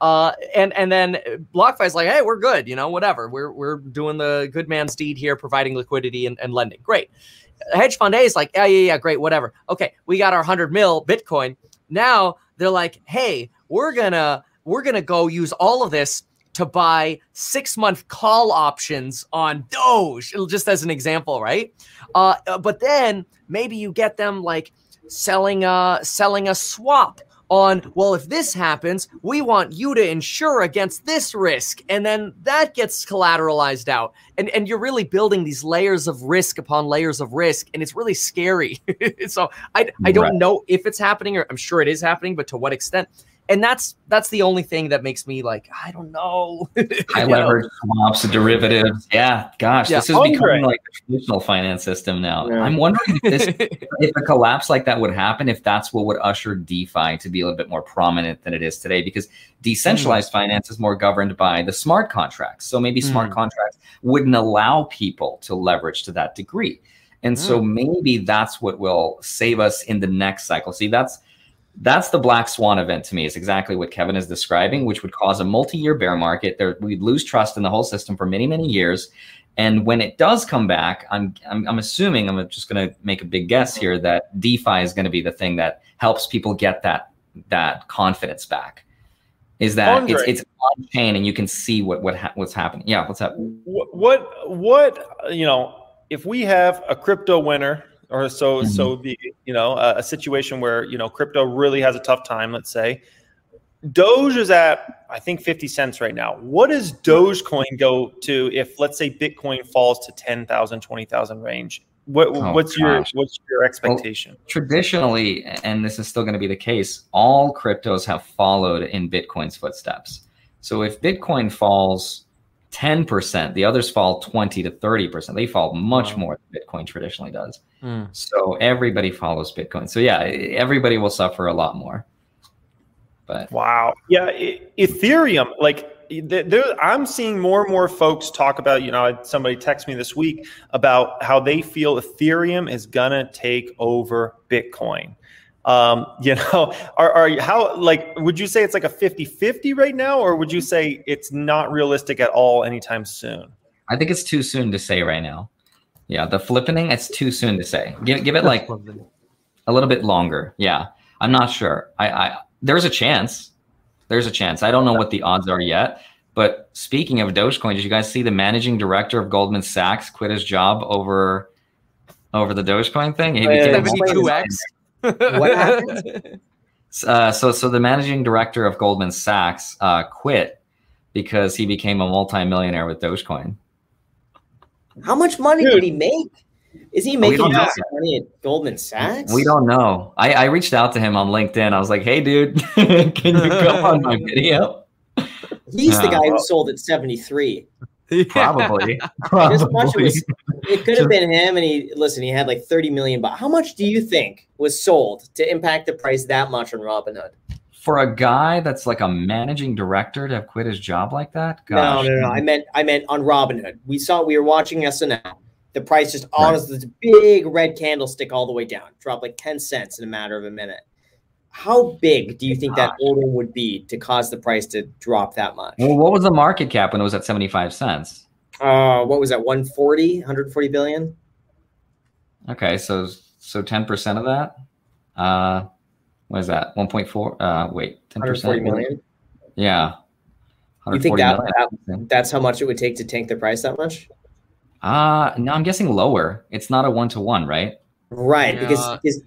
Uh, and and then BlockFi is like, hey, we're good, you know, whatever. We're we're doing the good man's deed here, providing liquidity and, and lending. Great. Hedge fund A is like, yeah, yeah, yeah, great, whatever. Okay, we got our hundred mil Bitcoin. Now they're like, hey, we're gonna we're gonna go use all of this to buy six month call options on Doge, just as an example, right? Uh, but then maybe you get them like selling a selling a swap on, well, if this happens, we want you to insure against this risk. And then that gets collateralized out. And, and you're really building these layers of risk upon layers of risk. And it's really scary. *laughs* so I, I don't right. know if it's happening, or I'm sure it is happening, but to what extent? And that's that's the only thing that makes me like I don't know. *laughs* High leverage swaps, and derivatives. Yeah, gosh, yeah. this is Hungry. becoming like a traditional finance system now. Yeah. I'm wondering if this, *laughs* if a collapse like that would happen, if that's what would usher DeFi to be a little bit more prominent than it is today, because decentralized mm. finance is more governed by the smart contracts. So maybe smart mm. contracts wouldn't allow people to leverage to that degree. And mm. so maybe that's what will save us in the next cycle. See, that's that's the black swan event to me is exactly what kevin is describing which would cause a multi-year bear market there we'd lose trust in the whole system for many many years and when it does come back i'm i'm, I'm assuming i'm just going to make a big guess here that defi is going to be the thing that helps people get that that confidence back is that Andre. it's it's on chain and you can see what what ha- what's happening. Yeah, what's up? What, what what you know if we have a crypto winter or so Mhm. so the you know a, a situation where you know crypto really has a tough time let's say. Doge is at i think 50 cents right now. What does dogecoin go to if let's say bitcoin falls to 10000 20000 range? What, Oh, what's your what's your expectation? Traditionally, and this is still going to be the case, all cryptos have followed in Bitcoin's footsteps. So if Bitcoin falls 10%, the others fall 20 to 30%. They fall much Wow. more than Bitcoin traditionally does. Hmm. So everybody follows Bitcoin. So yeah, everybody will suffer a lot more. But Wow. Yeah, e- Ethereum, like there, I'm seeing more and more folks talk about. You know, somebody texted me this week about how they feel Ethereum is gonna take over Bitcoin. Um, *laughs* you know, are, are how like would you say it's like a 50 50 right now, or would you say it's not realistic at all anytime soon? I think it's too soon to say right now. Yeah, the flipping, it's too soon to say. Give, give it like a little bit longer. Yeah, I'm not sure. I, I there's a chance. There's a chance. I don't know what the odds are yet. But speaking of Dogecoin, did you guys see the managing director of Goldman Sachs quit his job over over the Dogecoin thing? He yeah, became 72x. What happened? *laughs* Uh, so so the managing director of Goldman Sachs uh, quit because he became a multimillionaire with Dogecoin. How much money Dude. did he make? Is he making don't know lots yet. of money at Goldman Sachs? We don't know. I, I reached out to him on LinkedIn. I was like, "Hey, dude, *laughs* can you come *laughs* on my video?" He's the guy who sold at 73. Probably. Just watch it Probably. was it could have been him and he listen, he had like 30 million bucks. How much do you think was sold to impact the price that much on Robinhood? For a guy that's like a managing director to have quit his job like that, No, gosh. no, no. I meant I meant on Robinhood. We saw we were watching SNL. The price just Right. honestly this big red candlestick all the way down. Dropped like 10 cents in a matter of a minute. How big do you think that order would be to cause the price to drop that much? Well, what was the market cap when it was at 75 cents? Uh, what was that? 140, 140 billion? Okay, so so 10% of that? Uh what is that? 1.4 uh wait, 10%. 140 million. Yeah. You think that, that that's how much it would take to tank the price that much? Uh no, I'm guessing lower. It's not a one to one, right? Right, because, Yeah. because uh,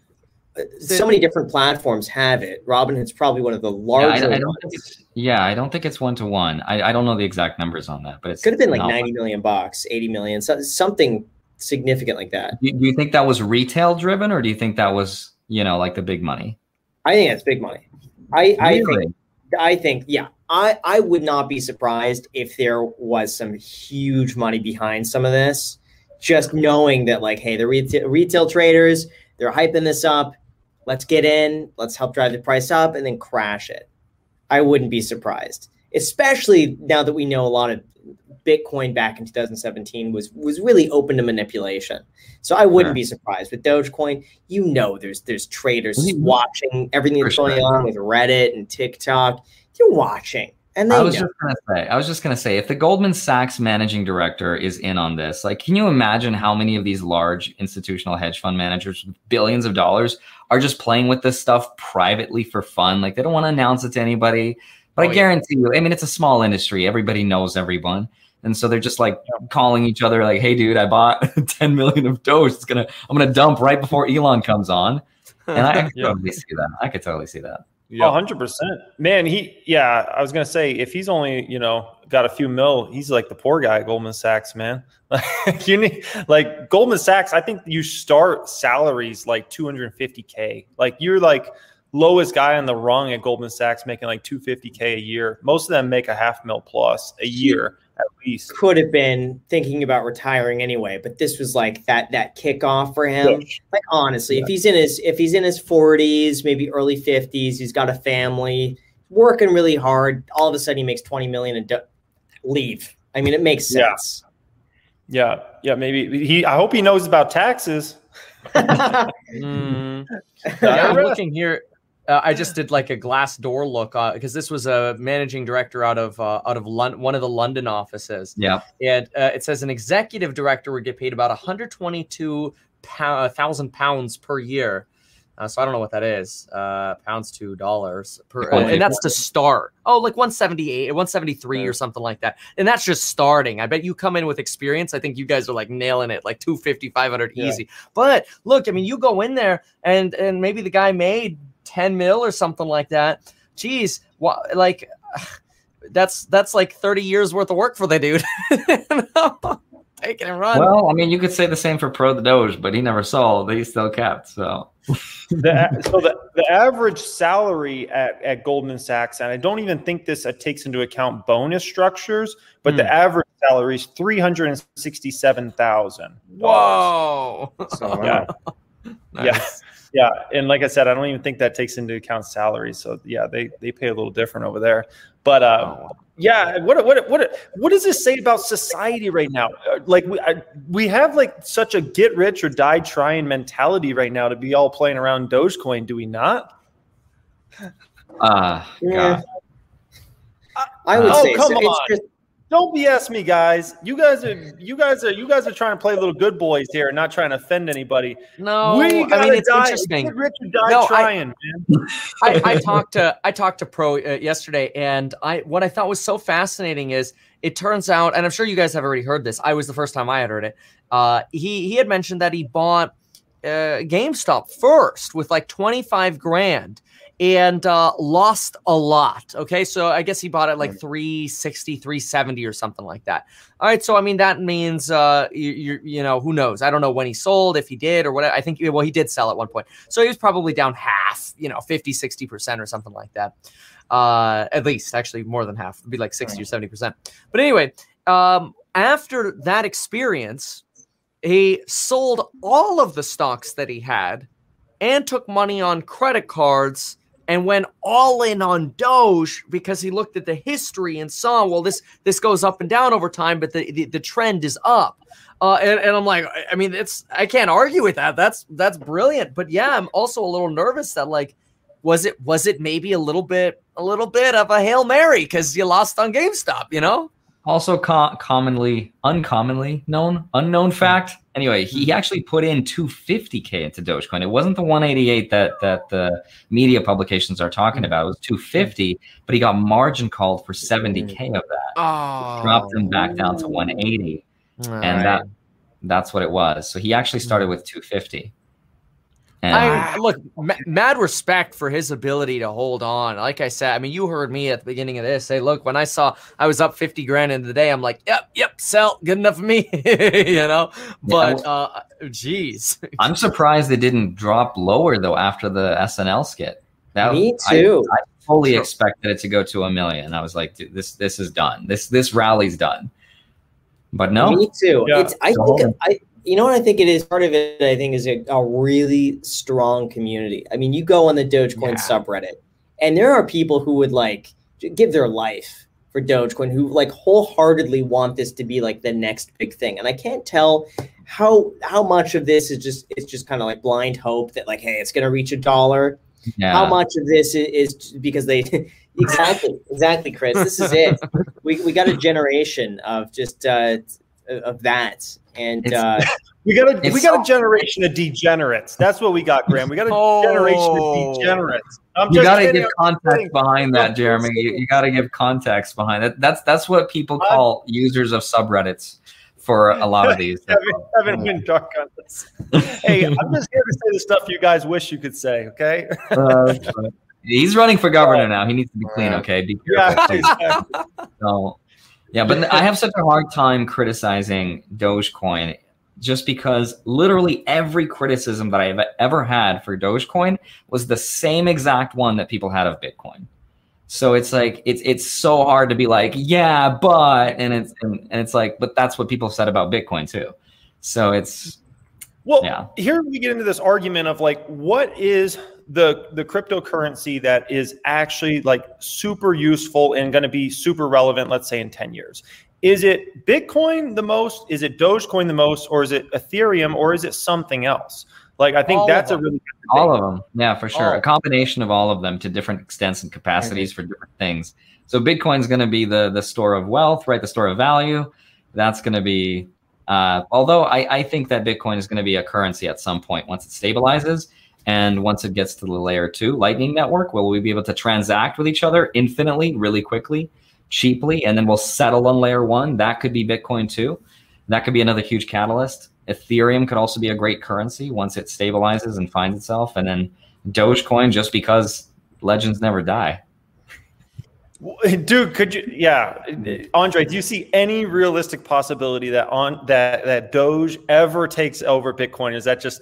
so many different platforms have it. Robinhood's probably one of the Yeah, I, I don't think it's, yeah, I don't think it's one to one. I, I don't know the exact numbers on that, but it Could have been like 90 million bucks, 80 million, so, something significant like that. Do do you think that was retail driven, or do you think that was you know like the big money? I think that's big money. I, I think I think, yeah, I, I would not be surprised if there was some huge money behind some of this. Just knowing that, like, hey, the retail, retail traders, they're hyping this up. Let's get in, let's help drive the price up, and then crash it. I wouldn't be surprised, especially now that we know a lot of Bitcoin back in 2017 was was really open to manipulation. So I wouldn't Sure. be surprised with Dogecoin. You know, there's there's traders Mhm. watching everything that's going on with Reddit and TikTok. You're watching, and they I was know. just gonna say, I was just gonna say, if the Goldman Sachs managing director is in on this, like, can you imagine how many of these large institutional hedge fund managers with billions of dollars are just playing with this stuff privately for fun? Like, they don't want to announce it to anybody. But Oh, I yeah. guarantee you, I mean, it's a small industry. Everybody knows everyone. And so they're just like calling each other, like, "Hey, dude, I bought *laughs* 10 million of Doge. It's gonna, I'm gonna dump right before Elon comes on." And I, I could *laughs* Yeah. totally see that. I could totally see that. Oh, 100%. Man, he, yeah, I was going to say, if he's only, you know, got a few mil, he's like the poor guy at Goldman Sachs, man. *laughs* Like, you need, like, Goldman Sachs, I think you start salaries like 250K. Like, you're like lowest guy on the rung at Goldman Sachs making like 250K a year. Most of them make a half mil plus a year at least. could have been thinking about retiring anyway, but this was like that that kickoff for him. Like honestly, if he's in his if he's in his 40s, maybe early 50s, he's got a family, working really hard. All of a sudden, he makes 20 million and do- leave. I mean, it makes Yeah. sense. Yeah. Yeah. Maybe he, I hope he knows about taxes. *laughs* Mm. *laughs* Yeah, I'm looking here. Uh, I just did like a Glassdoor look because this was a managing director out of uh, out of Lon- one of the London offices, Yeah. and uh, it says an executive director would get paid about 122 thousand pounds per year. Uh, so I don't know what that is. Uh, pounds to dollars per, uh, and that's to start. Oh, like 178, 173 or something like that. And that's just starting. I bet you come in with experience. I think you guys are like nailing it, like 250, 500 Yeah. easy. But look, I mean, you go in there and and maybe the guy made 10 mil or something like that. Geez, what like *sighs* that's that's like 30 years worth of work for the dude. *laughs* Take it and run. Well, I mean, you could say the same for Pro the Doge, but he never sold. He still kept. So *laughs* the, so the, the average salary at, at Goldman Sachs, and I don't even think this uh, takes into account bonus structures, but the Hmm. average salary is three hundred and sixty-seven thousand. Whoa. So, Yeah, *laughs* Nice. yeah, and like I said, I don't even think that takes into account salaries. So yeah, they they pay a little different over there. But uh, Oh. yeah, what what what what does this say about society right now? Uh, Like we I, we have like such a get rich or die trying mentality right now to be all playing around Dogecoin, do we not? uh Yeah. God. I would Oh, say come so. It's on. just Don't BS me, guys. You guys are you guys are you guys are trying to play little good boys here, not trying to offend anybody. No, we I mean it's die. interesting. Get rich or die No, I- trying, man. *laughs* I, I talked to I talked to Pro uh, yesterday, and I what I thought was so fascinating is it turns out, and I'm sure you guys have already heard this. I was the first time I had heard it. Uh, he he had mentioned that he bought uh, GameStop first with like 25 grand and uh, lost a lot. Okay, so I guess he bought it like 360, 370 or something like that. All right, so I mean that means uh, you, you you know who knows? I don't know when he sold, if he did or what. I think well he did sell at one point, so he was probably down half, you know, 50, 60 percent or something like that. Uh, at least actually more than half, It'd be like 60 or 70 percent. But anyway, um, after that experience, he sold all of the stocks that he had and took money on credit cards and went all in on Doge because he looked at the history and saw, well, this this goes up and down over time, but the the, the trend is up. Uh, and, and I'm like, I- mean, it's I can't argue with that. That's that's brilliant. But yeah, I'm also a little nervous that like, was it was it maybe a little bit a little bit of a hail mary because you lost on GameStop, you know? Also, co- commonly, uncommonly known, unknown hmm. fact. Anyway, he hmm. actually put in 250k into Dogecoin. It wasn't the 188 that that the media publications are talking hmm. about. It was 250, but he got margin called for 70k of that. Oh, Dropped him back down to 180, and that that's what it was. So he actually started with 250. And I look ma- mad respect for his ability to hold on. Like I said, I mean, you heard me at the beginning of this say, look, when I saw I was up 50 grand in the day, I'm like, yep, yep, sell, good enough for me, *laughs* you know. But uh, geez, I'm surprised they didn't drop lower though after the SNL skit. That Me I- too. I, fully Sure. expected it to go to a million. I was like, dude, this this is done. This this rally's done. But no, Me too. Yeah. It's I So- think I you know what I think it is part of it I think is a, a really strong community. I mean, you go on the Dogecoin Yeah. subreddit and there are people who would like give their life for Dogecoin who like wholeheartedly want this to be like the next big thing. And I can't tell how how much of this is just it's just kind of like blind hope that like hey, it's going to reach a dollar yeah. how much of this i- is because they *laughs* exactly exactly chris this is it we, we got a generation of just uh of that and uh *laughs* We got a we got a generation of degenerates. That's what we got, Graham. We got a Oh. generation of degenerates. I'm you got to give context behind that, Jeremy. You, you got to give context behind that. That's that's what people call users of subreddits for a lot of these. Haven't, haven't been dark on this. Hey, I'm just here to say the stuff you guys wish you could say. Okay. Uh, he's running for governor now. He needs to be clean. Okay, be careful. Yeah. please. exactly. So, yeah, but I have such a hard time criticizing Dogecoin just because literally every criticism that I've ever had for Dogecoin was the same exact one that people had of Bitcoin. So it's like it's it's so hard to be like, yeah, but and it's and, and it's like, but that's what people said about Bitcoin too. So it's Well, Yeah. here we get into this argument of like, what is the the cryptocurrency that is actually like super useful and going to be super relevant? Let's say in ten years, is it Bitcoin the most? Is it Dogecoin the most, or is it Ethereum, or is it something else? Like, I think All that's a really good all of them, yeah, for sure. All. A combination of all of them to different extents and capacities for different things. So Bitcoin's going to be the the store of wealth, right? The store of value. That's going to be. Uh, although I, I think that Bitcoin is going to be a currency at some point once it stabilizes, And once it gets to the layer two Lightning Network, will we be able to transact with each other infinitely, really quickly, cheaply, and then we'll settle on layer one? That could be Bitcoin too. That could be another huge catalyst. Ethereum could also be a great currency once it stabilizes and finds itself. And then Dogecoin, just because legends never die. Dude, could you? Yeah, Andre, do you see any realistic possibility that on that that Doge ever takes over Bitcoin? Is that just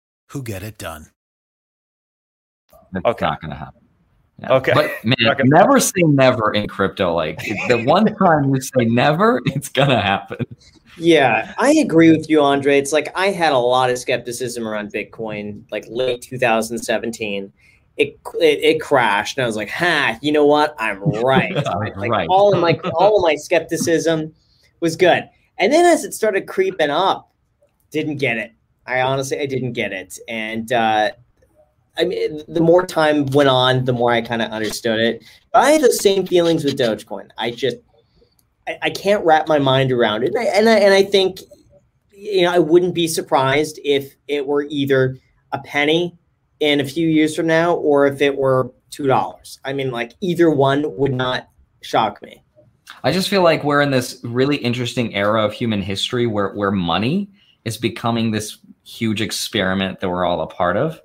who get it done. It's okay. not going to happen. Yeah. Okay. But man, never say never in crypto. Like the one time you say never, it's going to happen. Yeah, I agree with you, Andre. It's like I had a lot of skepticism around Bitcoin, like late 2017 it, it, it crashed, and I was like, "Ha! You know what? I'm *laughs* right." like right. all of my all of my skepticism was good, and then as it started creeping up, didn't get it. I honestly I didn't get it, and uh, I mean, the more time went on, the more I kind of understood it. But I had the same feelings with Dogecoin. I just I, I can't wrap my mind around it, and I, and I, and I think you know I wouldn't be surprised if it were either a penny in a few years from now or if it were two dollars. I mean, like either one would not shock me. I just feel like we're in this really interesting era of human history where where money is becoming this huge experiment that we're all a part of.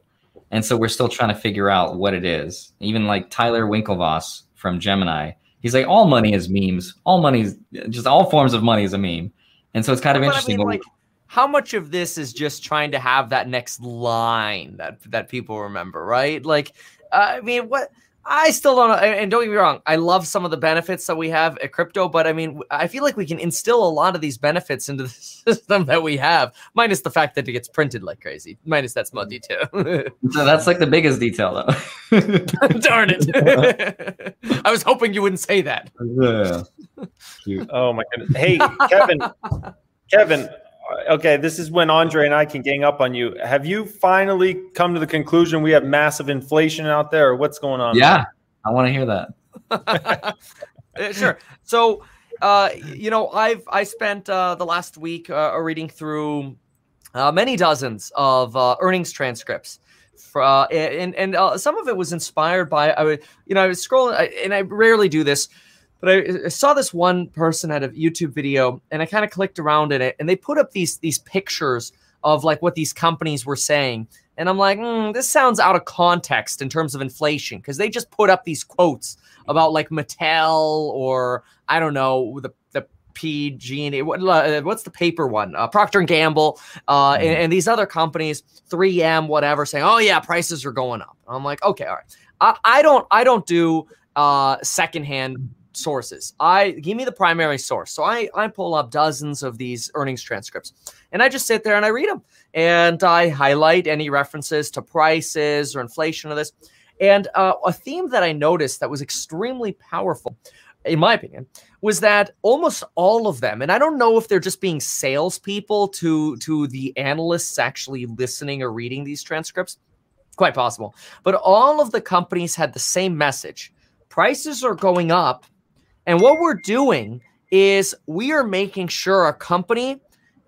And so we're still trying to figure out what it is. Even like Tyler Winklevoss from Gemini, he's like, all money is memes. All money is just all forms of money is a meme. And so it's kind of but interesting. I mean, like, how much of this is just trying to have that next line that that people remember, right? Like, uh, I mean, what I still don't know. And don't get me wrong, I love some of the benefits that we have at crypto, but I mean, I feel like we can instill a lot of these benefits into the *laughs* system that we have, minus the fact that it gets printed like crazy, minus that small detail. *laughs* so that's like the biggest detail, though. *laughs* Darn it! I was hoping you wouldn't say that. Yeah. Oh my goodness! Hey, Kevin. Kevin, okay, this is when Andre and I can gang up on you. Have you finally come to the conclusion we have massive inflation out there, or what's going on? Yeah, I want to hear that. *laughs* sure. So, uh, you know, I've I spent uh, the last week uh, reading through uh, many dozens of uh, earnings transcripts. For, uh, and and uh, some of it was inspired by I would you know I was scrolling and I rarely do this but I, I, saw this one person at a YouTube video, and I kind of clicked around in it, and they put up these these pictures of like what these companies were saying, and I'm like, mm, this sounds out of context in terms of inflation because they just put up these quotes about like Mattel or I don't know the the PG&E. What, uh, what's the paper one? Uh, Procter and Gamble, uh, mm-hmm. and, and, these other companies, 3M, whatever, saying, "Oh yeah, prices are going up." I'm like, okay, all right. I, I don't I don't do uh, secondhand sources. I give me the primary source. So I I pull up dozens of these earnings transcripts and I just sit there and I read them and I highlight any references to prices or inflation of this. And uh, a theme that I noticed that was extremely powerful, in my opinion, was that almost all of them, and I don't know if they're just being salespeople to to the analysts actually listening or reading these transcripts, quite possible. But all of the companies had the same message: prices are going up and what we're doing is we are making sure a company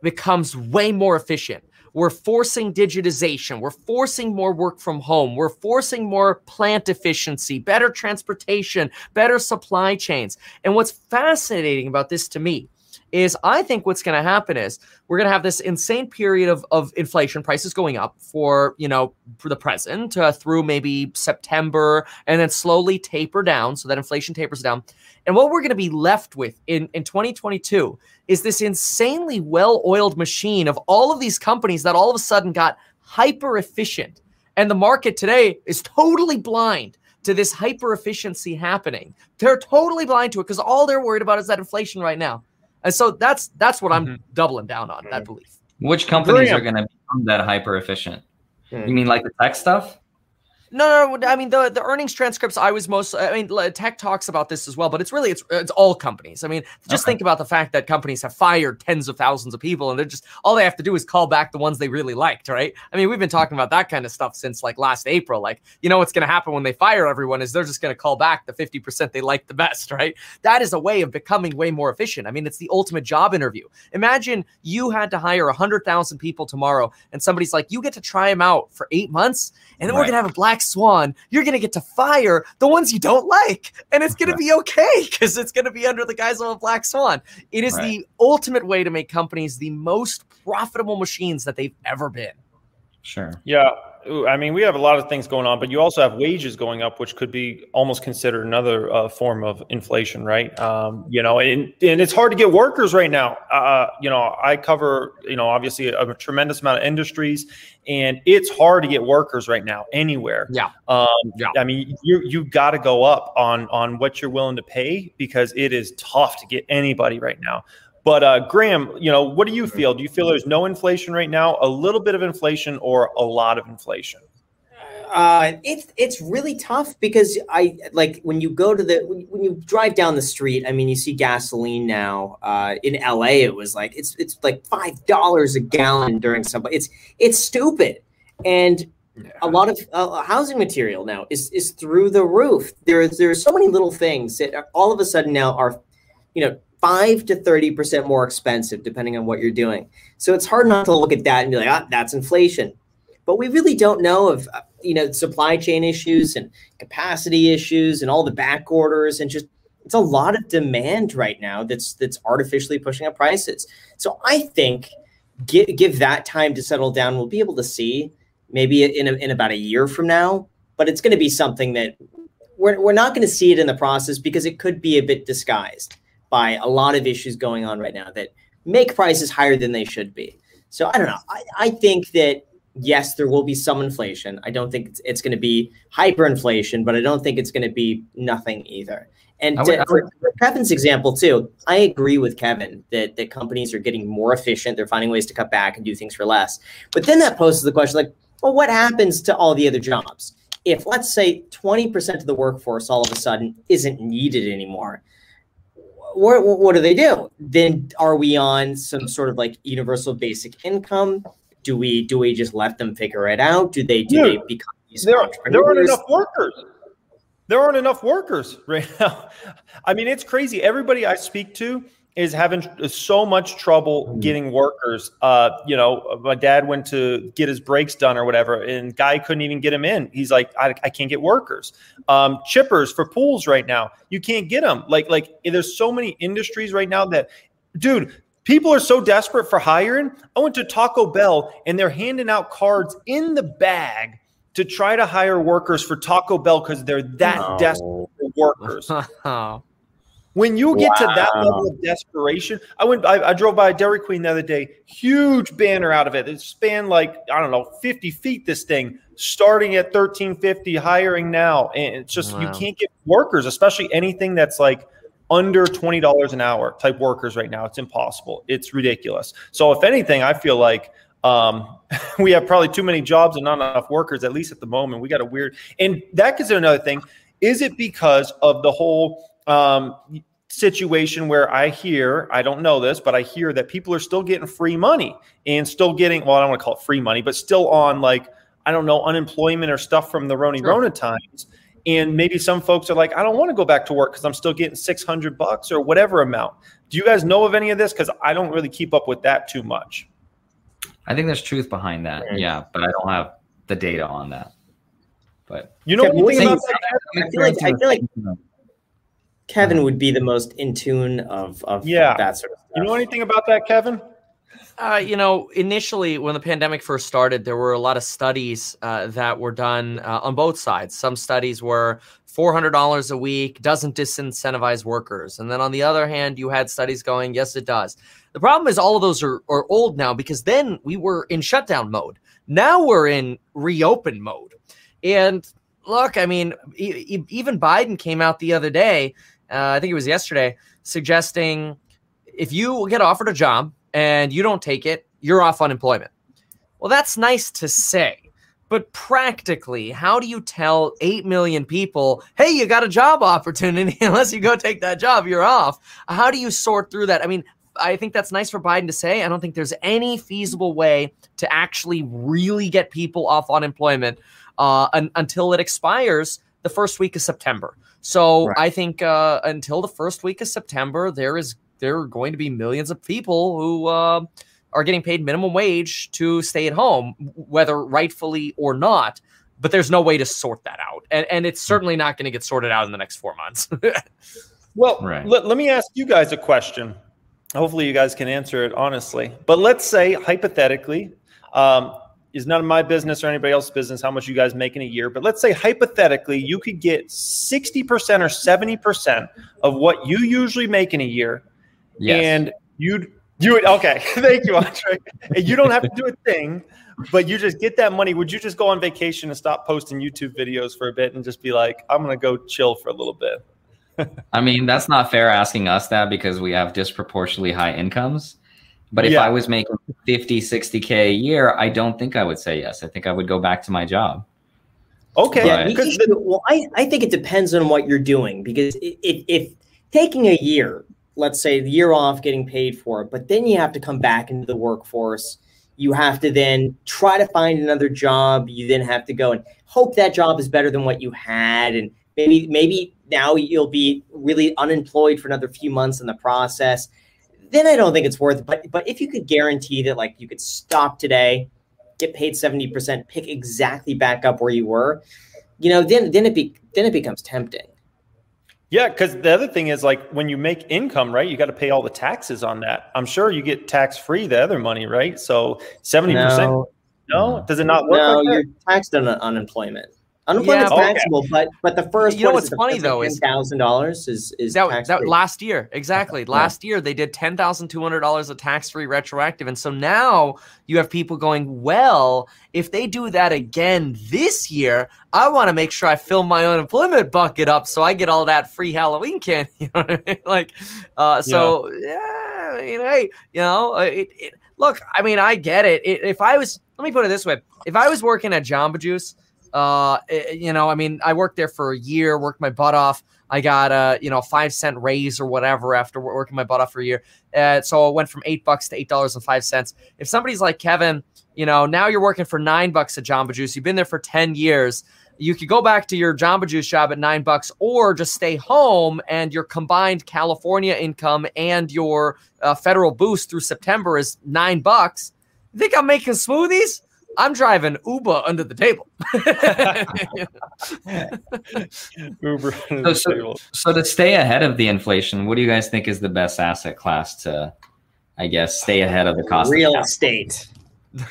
becomes way more efficient. We're forcing digitization. We're forcing more work from home. We're forcing more plant efficiency, better transportation, better supply chains. And what's fascinating about this to me is I think what's going to happen is we're going to have this insane period of, of inflation prices going up for, you know, for the present uh, through maybe September and then slowly taper down so that inflation tapers down. And what we're going to be left with in, in 2022 is this insanely well oiled machine of all of these companies that all of a sudden got hyper efficient. And the market today is totally blind to this hyper efficiency happening. They're totally blind to it because all they're worried about is that inflation right now. And so that's that's what mm-hmm. I'm doubling down on that belief. Which companies are going to become that hyper efficient? Mm-hmm. You mean like the tech stuff? No, no, I mean the the earnings transcripts. I was most. I mean, tech talks about this as well, but it's really it's it's all companies. I mean, just okay. think about the fact that companies have fired tens of thousands of people, and they're just all they have to do is call back the ones they really liked, right? I mean, we've been talking about that kind of stuff since like last April. Like, you know what's going to happen when they fire everyone is they're just going to call back the fifty percent they like the best, *laughs* right? That is a way of becoming way more efficient. I mean, it's the ultimate job interview. Imagine you had to hire hundred thousand people tomorrow, and somebody's like, you get to try them out for eight months, and then right. we're gonna have a black black swan, you're going to get to fire the ones you don't like. And it's going to be okay because it's going to be under the guise of a black swan. It is right. the ultimate way to make companies the most profitable machines that they've ever been. Sure. Yeah. I mean, we have a lot of things going on, but you also have wages going up, which could be almost considered another uh, form of inflation, right? Um, you know, and, and it's hard to get workers right now. Uh, you know, I cover, you know, obviously a, a, tremendous amount of industries, and it's hard to get workers right now anywhere. Yeah. Um, yeah. I mean, you you got to go up on on what you're willing to pay because it is tough to get anybody right now. But uh, Graham, you know, what do you feel? Do you feel there's no inflation right now, a little bit of inflation, or a lot of inflation? Uh, it's it's really tough because I like when you go to the when, when you drive down the street. I mean, you see gasoline now. Uh, in LA, it was like it's it's like five dollars a gallon during some. It's it's stupid, and yeah. a lot of uh, housing material now is is through the roof. There's there's so many little things that all of a sudden now are, you know, five to 30% more expensive, depending on what you're doing. So it's hard not to look at that and be like, ah, that's inflation. But we really don't know of, uh, you know, supply chain issues and capacity issues and all the back orders and just it's a lot of demand right now that's that's artificially pushing up prices. So I think give, give that time to settle down. We'll be able to see maybe in, a, in about a year from now, but it's going to be something that we're, we're not going to see it in the process because it could be a bit disguised by a lot of issues going on right now that make prices higher than they should be. So I don't know. I, I think that yes, there will be some inflation. I don't think it's, it's going to be hyperinflation, but I don't think it's going to be nothing either. And would, to, for, for Kevin's example too, I agree with Kevin that that companies are getting more efficient. They're finding ways to cut back and do things for less. But then that poses the question, like, well, what happens to all the other jobs? If let's say 20% of the workforce all of a sudden isn't needed anymore, what, what do they do? Then are we on some sort of like universal basic income? Do we do we just let them figure it out? Do they do yeah. they become these there, there aren't enough workers. There aren't enough workers *laughs* right now. I mean, it's crazy. Everybody I speak to is having so much trouble mm. getting workers. Uh, you know, my dad went to get his brakes done or whatever, and guy couldn't even get him in. He's like, I, I can't get workers. Um, chippers for pools right now, you can't get them. Like, like there's so many industries right now that, dude. People are so desperate for hiring. I went to Taco Bell and they're handing out cards in the bag to try to hire workers for Taco Bell because they're that no. desperate for workers. *laughs* When you get wow. to that level of desperation, I went. I, I, drove by a Dairy Queen the other day. Huge banner out of it. It spanned like I don't know, fifty feet. This thing starting at thirteen fifty, hiring now, and it's just wow. you can't get workers, especially anything that's like under twenty dollars an hour type workers right now. It's impossible. It's ridiculous. So if anything, I feel like um, *laughs* we have probably too many jobs and not enough workers, at least at the moment. We got a weird, and that is another thing. Is it because of the whole um, situation where I hear, I don't know this, but I hear that people are still getting free money and still getting, well, I don't want to call it free money, but still on like, I don't know, unemployment or stuff from the Roni sure. Rona times. And maybe some folks are like, I don't want to go back to work because I'm still getting 600 bucks or whatever amount. Do you guys know of any of this? Because I don't really keep up with that too much. I think there's truth behind that. Yeah, but I don't have the data on that. But you know, about that? I feel like I feel like Kevin would be the most in tune of of yeah. that sort of stuff. You know anything about that, Kevin? Uh, you know, initially when the pandemic first started, there were a lot of studies uh, that were done uh, on both sides. Some studies were $400 a week doesn't disincentivize workers. And then on the other hand, you had studies going, yes, it does. The problem is all of those are, are old now because then we were in shutdown mode. Now we're in reopen mode. And look, I mean, e- even Biden came out the other day uh, I think it was yesterday, suggesting if you get offered a job and you don't take it, you're off unemployment. Well, that's nice to say, but practically, how do you tell 8 million people, hey, you got a job opportunity? *laughs* Unless you go take that job, you're off. How do you sort through that? I mean, I think that's nice for Biden to say. I don't think there's any feasible way to actually really get people off unemployment uh, un- until it expires the first week of September. So right. I think uh, until the first week of September, there is there are going to be millions of people who uh, are getting paid minimum wage to stay at home, whether rightfully or not. But there's no way to sort that out. And, and it's certainly not going to get sorted out in the next four months. *laughs* well, right. let, let me ask you guys a question. Hopefully, you guys can answer it honestly. But let's say, hypothetically, um, is none of my business or anybody else's business how much you guys make in a year. But let's say hypothetically, you could get 60% or 70% of what you usually make in a year. Yes. And you'd you would okay. *laughs* Thank you, Andre. And you don't have to do a thing, but you just get that money. Would you just go on vacation and stop posting YouTube videos for a bit and just be like, I'm gonna go chill for a little bit? *laughs* I mean, that's not fair asking us that because we have disproportionately high incomes. But if yeah. I was making 50, 60K a year, I don't think I would say yes. I think I would go back to my job. Okay. Yeah, the, well, I, I think it depends on what you're doing because if, if taking a year let's say the year off getting paid for it, but then you have to come back into the workforce. You have to then try to find another job. You then have to go and hope that job is better than what you had. And maybe, maybe now you'll be really unemployed for another few months in the process. Then I don't think it's worth it. But but if you could guarantee that like you could stop today, get paid 70%, pick exactly back up where you were, you know, then then it be then it becomes tempting. Yeah, because the other thing is like when you make income, right? You got to pay all the taxes on that. I'm sure you get tax free the other money, right? So seventy percent. No, does it not work? No, like you're taxed on unemployment. Unemployment's yeah, taxable, okay. but but the first you know what's funny though is thousand dollars is is that, that last year exactly yeah. last year they did ten thousand two hundred dollars of tax free retroactive, and so now you have people going well. If they do that again this year, I want to make sure I fill my unemployment bucket up so I get all that free Halloween candy. *laughs* You know what I mean? Like, uh, so yeah, yeah you know, hey, you know, uh, it, it, look, I mean, I get it. it. If I was, let me put it this way: if I was working at Jamba Juice uh, eh, you know, I mean, I worked there for a year, worked my butt off. I got a you know five cent raise or whatever after working my butt off for a year. Uh, so it went from eight bucks to eight dollars and five cents. If somebody's like Kevin, you know, now you're working for nine bucks at Jamba Juice. You've been there for ten years. You could go back to your Jamba Juice job at nine bucks, or just stay home and your combined California income and your uh, federal boost through September is nine bucks. You think I'm making smoothies? I'm driving Uber under the table. *laughs* Uber so, so, table. so to stay ahead of the inflation, what do you guys think is the best asset class to, I guess, stay ahead of the cost? Real estate.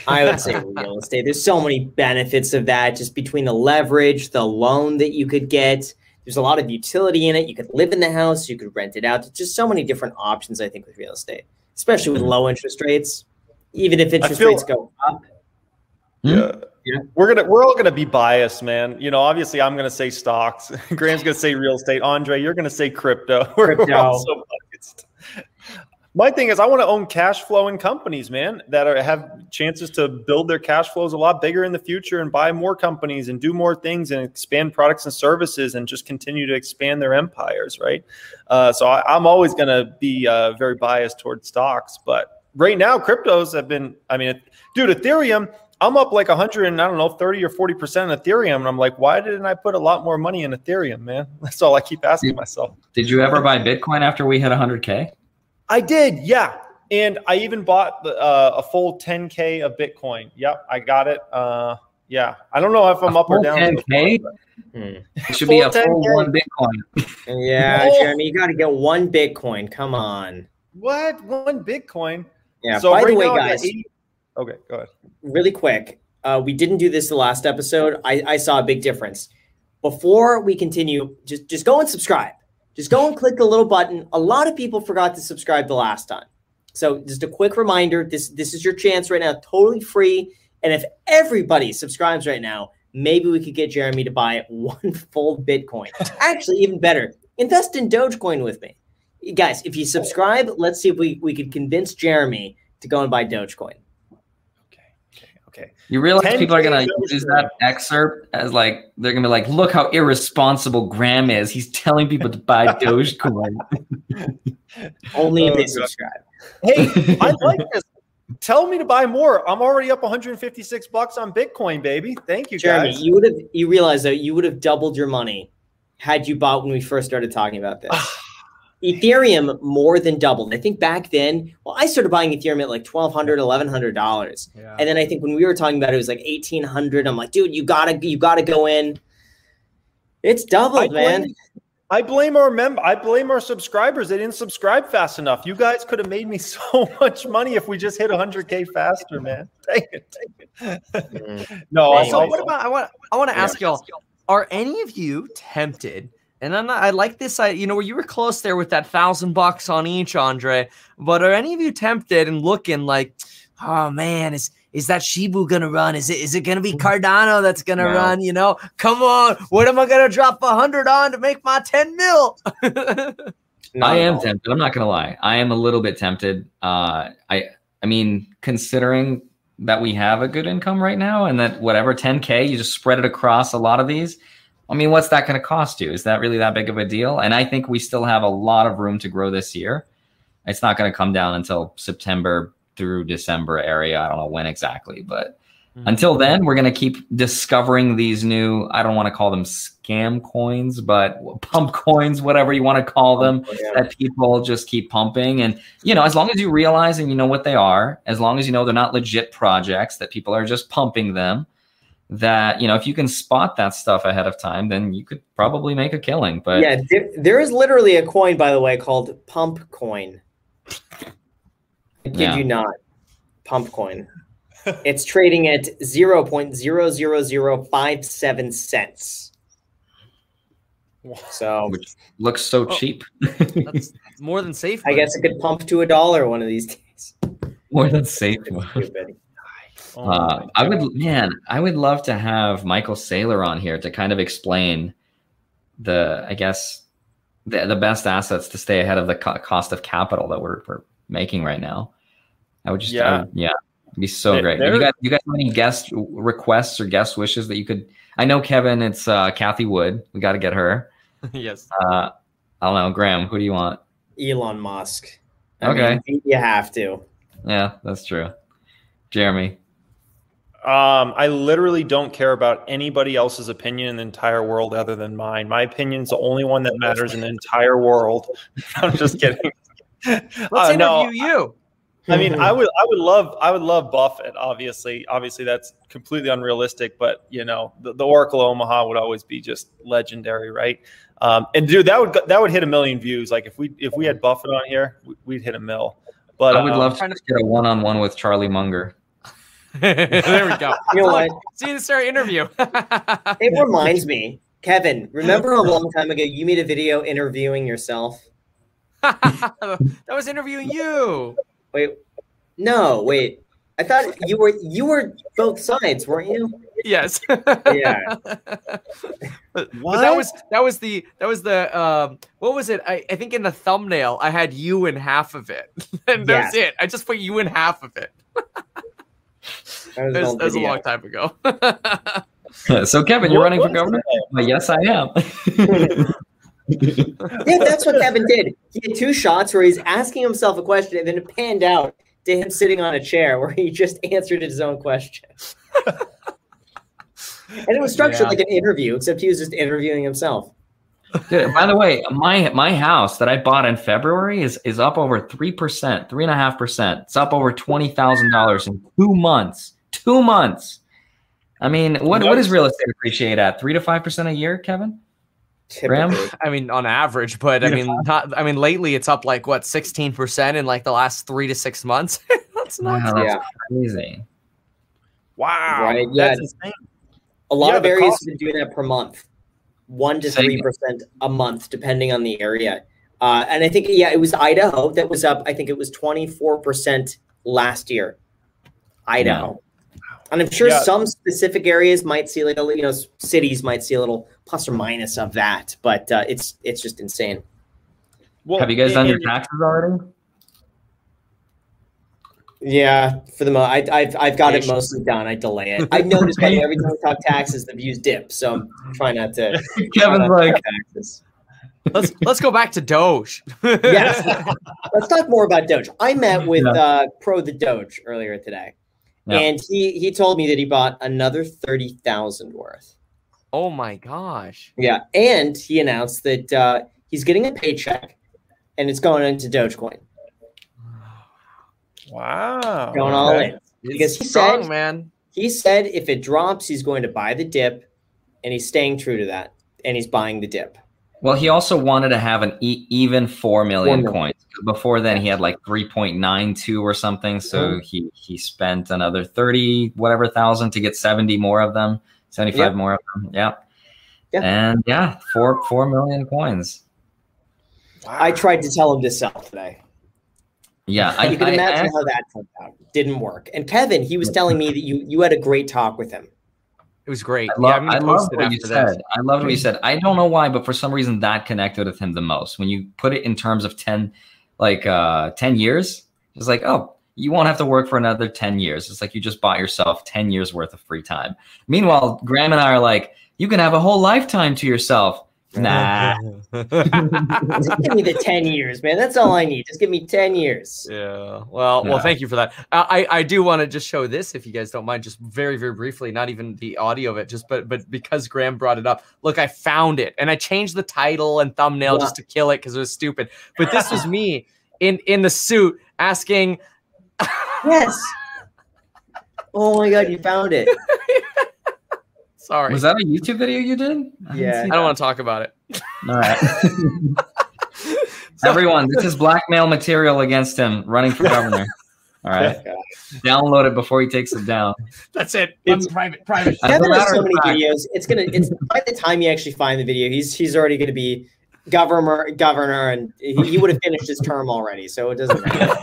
I would say real estate. There's so many benefits of that, just between the leverage, the loan that you could get. There's a lot of utility in it. You could live in the house, you could rent it out. There's just so many different options, I think, with real estate, especially with mm-hmm. low interest rates. Even if interest feel, rates go up? Yeah. Yeah. We're gonna we're all gonna be biased, man. You know, obviously I'm gonna say stocks. *laughs* Graham's gonna say real estate. Andre, you're gonna say crypto. Crypto. *laughs* We're all so biased. My thing is I want to own cash flowing companies, man, that are, have chances to build their cash flows a lot bigger in the future and buy more companies and do more things and expand products and services and just continue to expand their empires, right? Uh, so I, am always going to be uh, very biased towards stocks, but right now cryptos have been. I mean, dude, Ethereum I'm up like 100 and I don't know 30 or 40 percent in Ethereum, and I'm like, why didn't I put a lot more money in Ethereum, man? *laughs* That's all I keep asking myself. Did you ever buy Bitcoin after we hit 100k? I did, yeah, and I even bought uh, a full 10k of Bitcoin. Yep, I got it. Uh, yeah, I don't know if I'm a up or down. 10k. Hmm. It should be a full 10K. one Bitcoin. *laughs* yeah, oh. Jeremy, you got to get one Bitcoin. Come on. What one Bitcoin? Yeah. So by right the way, guys. 80- Okay, go ahead. Really quick. Uh, we didn't do this the last episode. I, I saw a big difference. Before we continue, just just go and subscribe. Just go and click the little button. A lot of people forgot to subscribe the last time. So just a quick reminder, this this is your chance right now, totally free. And if everybody subscribes right now, maybe we could get Jeremy to buy *laughs* one full Bitcoin. Actually, even better, invest in Dogecoin with me. Guys, if you subscribe, let's see if we, we could convince Jeremy to go and buy Dogecoin. Okay. You realize people are gonna use that excerpt as like they're gonna be like, look how irresponsible Graham is. He's telling people to buy *laughs* Dogecoin. *laughs* Only if Oh, they subscribe. Hey, I *laughs* like this. Tell me to buy more. I'm already up 156 bucks on Bitcoin, baby. Thank you, Jeremy, guys. you would have you realize that you would have doubled your money had you bought when we first started talking about this. *sighs* Ethereum more than doubled. I think back then, well, I started buying Ethereum at like $1,200, $1,100. Yeah. And then I think when we were talking about it, it was like 1800 I'm like, dude, you gotta you gotta go in. It's I doubled, blame, man. I blame our mem- I blame our subscribers. They didn't subscribe fast enough. You guys could have made me *laughs* so much money if we just hit 100k faster, man. *laughs* Take it. take it. Mm. no, Hey, So what about I want I want to ask y'all: Are any of you tempted? And I'm not, I like this. I you know where you were close there with that thousand bucks on each, Andre. But are any of you tempted and looking like, oh man, is is that Shiba gonna run? Is it is it gonna be Cardano that's gonna No. run? You know, come on, what am I gonna drop a hundred on to make my ten mil? *laughs* I am all. tempted. I'm not gonna lie. I am a little bit tempted. Uh, I I mean, considering that we have a good income right now, and that whatever 10k, you just spread it across a lot of these. I mean, what's that going to cost you? Is that really that big of a deal? And I think we still have a lot of room to grow this year. It's not going to come down until September through December area. I don't know when exactly, but mm-hmm. until then, we're going to keep discovering these new, I don't want to call them scam coins, but pump coins, whatever you want to call them, Yeah. that people just keep pumping. And, you know, as long as you realize and you know what they are, as long as you know they're not legit projects, that people are just pumping them, that, you know, if you can spot that stuff ahead of time, then you could probably make a killing. But yeah, there, there is literally a coin, by the way, called Pump Coin. I kid Yeah. you not. Pump Coin. it's trading at 0.00057 cents. So which looks so Oh. cheap, That's more than safe. I guess it could pump to a dollar one of these days. more than safe. Stupid. Oh Uh, I would, man, I would love to have Michael Saylor on here to kind of explain the, I guess, the, the best assets to stay ahead of the co- cost of capital that we're, we're making right now. I would just, Yeah. would- yeah, it'd be so There- great. there- you guys, you guys have any guest requests or guest wishes that you could? I know Kevin, it's uh, Cathie Wood. We got to get her. *laughs* yes. Uh, I don't know, Graham. Who do you want? Elon Musk. I Okay. mean, you have to. Yeah, that's true. Jeremy. Um, I literally don't care about anybody else's opinion in the entire world other than mine. My opinion's the only one that matters in the entire world. *laughs* I'm just kidding. *laughs* Let's Uh, interview no, you. I mean, I *laughs* would, I would love, I would love Buffett. Obviously, obviously, that's completely unrealistic. But you know, the, the Oracle Omaha would always be just legendary, right? Um, and dude, that would that would hit a million views. Like if we if we had Buffett on here, we- we'd hit a mill. But I would um, love to get a one-on-one with Charlie Munger. *laughs* there we go. *laughs* You know what? See you start interview. *laughs* It reminds me, Kevin, remember a long time ago you made a video interviewing yourself? that was interviewing you. Wait, no, wait. I thought you were you were both sides, weren't you? Yes. Yeah. But What? that was that was the that was the um what was it? I, I think in the thumbnail I had you in half of it. and that's it. I just put you in half of it. That was That was, that was a long time ago. *laughs* so Kevin, you're What running for governor? that? Well, yes, I am. *laughs* Yeah, that's what Kevin did. He had two shots where he's asking himself a question and then it panned out to him sitting on a chair where he just *laughs* answered his own question. and it was structured Yeah. like an interview, except he was just interviewing himself. Dude, by the way, my my house that I bought in February is is up over three percent, three and a half percent. It's up over twenty thousand dollars in two months. Two months. I mean, what what does real estate appreciate at? Three to five percent a year, Kevin? Graham? I mean, on average, but I mean, not. I mean, lately it's up like what sixteen percent in like the last three to six months. *laughs* That's nuts. Wow, that's Yeah. crazy. wow, Right, yeah. that's insane. A lot Yeah, of areas cost- have been doing that per month, one to three percent a month, depending on the area. Uh, and I think yeah, it was Idaho that was up. I think it was twenty four percent last year. Idaho, and I'm sure Yeah. some specific areas might see like a li- you know cities might see a little plus or minus of that, but uh, it's it's just insane. Well, Have you guys done your taxes already? Yeah, for the most, I've I've got it mostly done. I delay it. I've *laughs* noticed by every time we talk taxes, the views dip. So I'm trying not to. try *laughs* Kevin's like, taxes. Let's let's go back to Doge. *laughs* Yes. Let's talk more about Doge. I met with Yeah. uh, Pro the Doge earlier today, Yeah. and he he told me that he bought another thirty thousand worth. oh my gosh. Yeah, and he announced that uh, he's getting a paycheck, and it's going into Dogecoin, Wow. going all Okay. in. It's Because he strong, said- man. He said if it drops, he's going to buy the dip, and he's staying true to that, and he's buying the dip. well, he also wanted to have an e- even four million coins. Before then, he had like three point nine two or something. So Mhm. he he spent another thirty whatever thousand to get seventy more of them, seventy five Yep. more of them. Yeah. Yeah. And yeah, four four million coins. Wow. I tried to tell him to sell today. Yeah, *laughs* I, you can I- I imagine actually- how that turned out. Didn't work. And Kevin, he was telling me that you you had a great talk with him. It was great. I, yeah, love, I'm I love what you after this. said. I loved what you said. I don't know why, but for some reason that connected with him the most. When you put it in terms of 10, like uh, 10 years, it's like, oh, you won't have to work for another 10 years. It's like you just bought yourself 10 years worth of free time. Meanwhile, Graham and I are like, you can have a whole lifetime to yourself. Nah. *laughs* Just give me the 10 years, man. That's all I need. Just give me 10 years. Yeah. Well, well, thank you for that. I I I do want to just show this if you guys don't mind, just very very briefly, not even the audio of it, just but but because Graham brought it up. Look, I found it, and I changed the title and thumbnail Yeah. just to kill it because it was stupid. But this was *laughs* me in in the suit asking. Yes. Oh my god, you found it. *laughs* Sorry, Was that a YouTube video you did? I Yeah. I don't want to talk about it. All right. *laughs* So- Everyone, this is blackmail material against him running for governor. All right. *laughs* Download it before he takes it down. That's it. It's- private, private. As a Kevin has so many fact- videos. It's gonna it's by the time you actually find the video, he's he's already gonna be governor governor and he, he would have finished his term already, so it doesn't matter.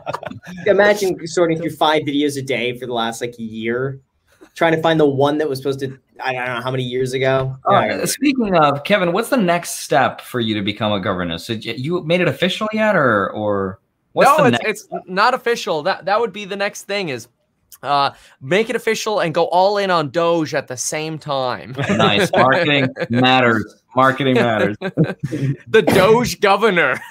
*laughs* Imagine sorting through five videos a day for the last like year, trying to find the one that was supposed to I don't know how many years ago. All Yeah. Speaking of Kevin, what's the next step for you to become a governor? So you made it official yet, or or what's no, the it's, next? it's not official. That that would be the next thing is uh make it official and go all in on Doge at the same time. *laughs* nice marketing matters. Marketing matters. *laughs* the Doge governor. *laughs*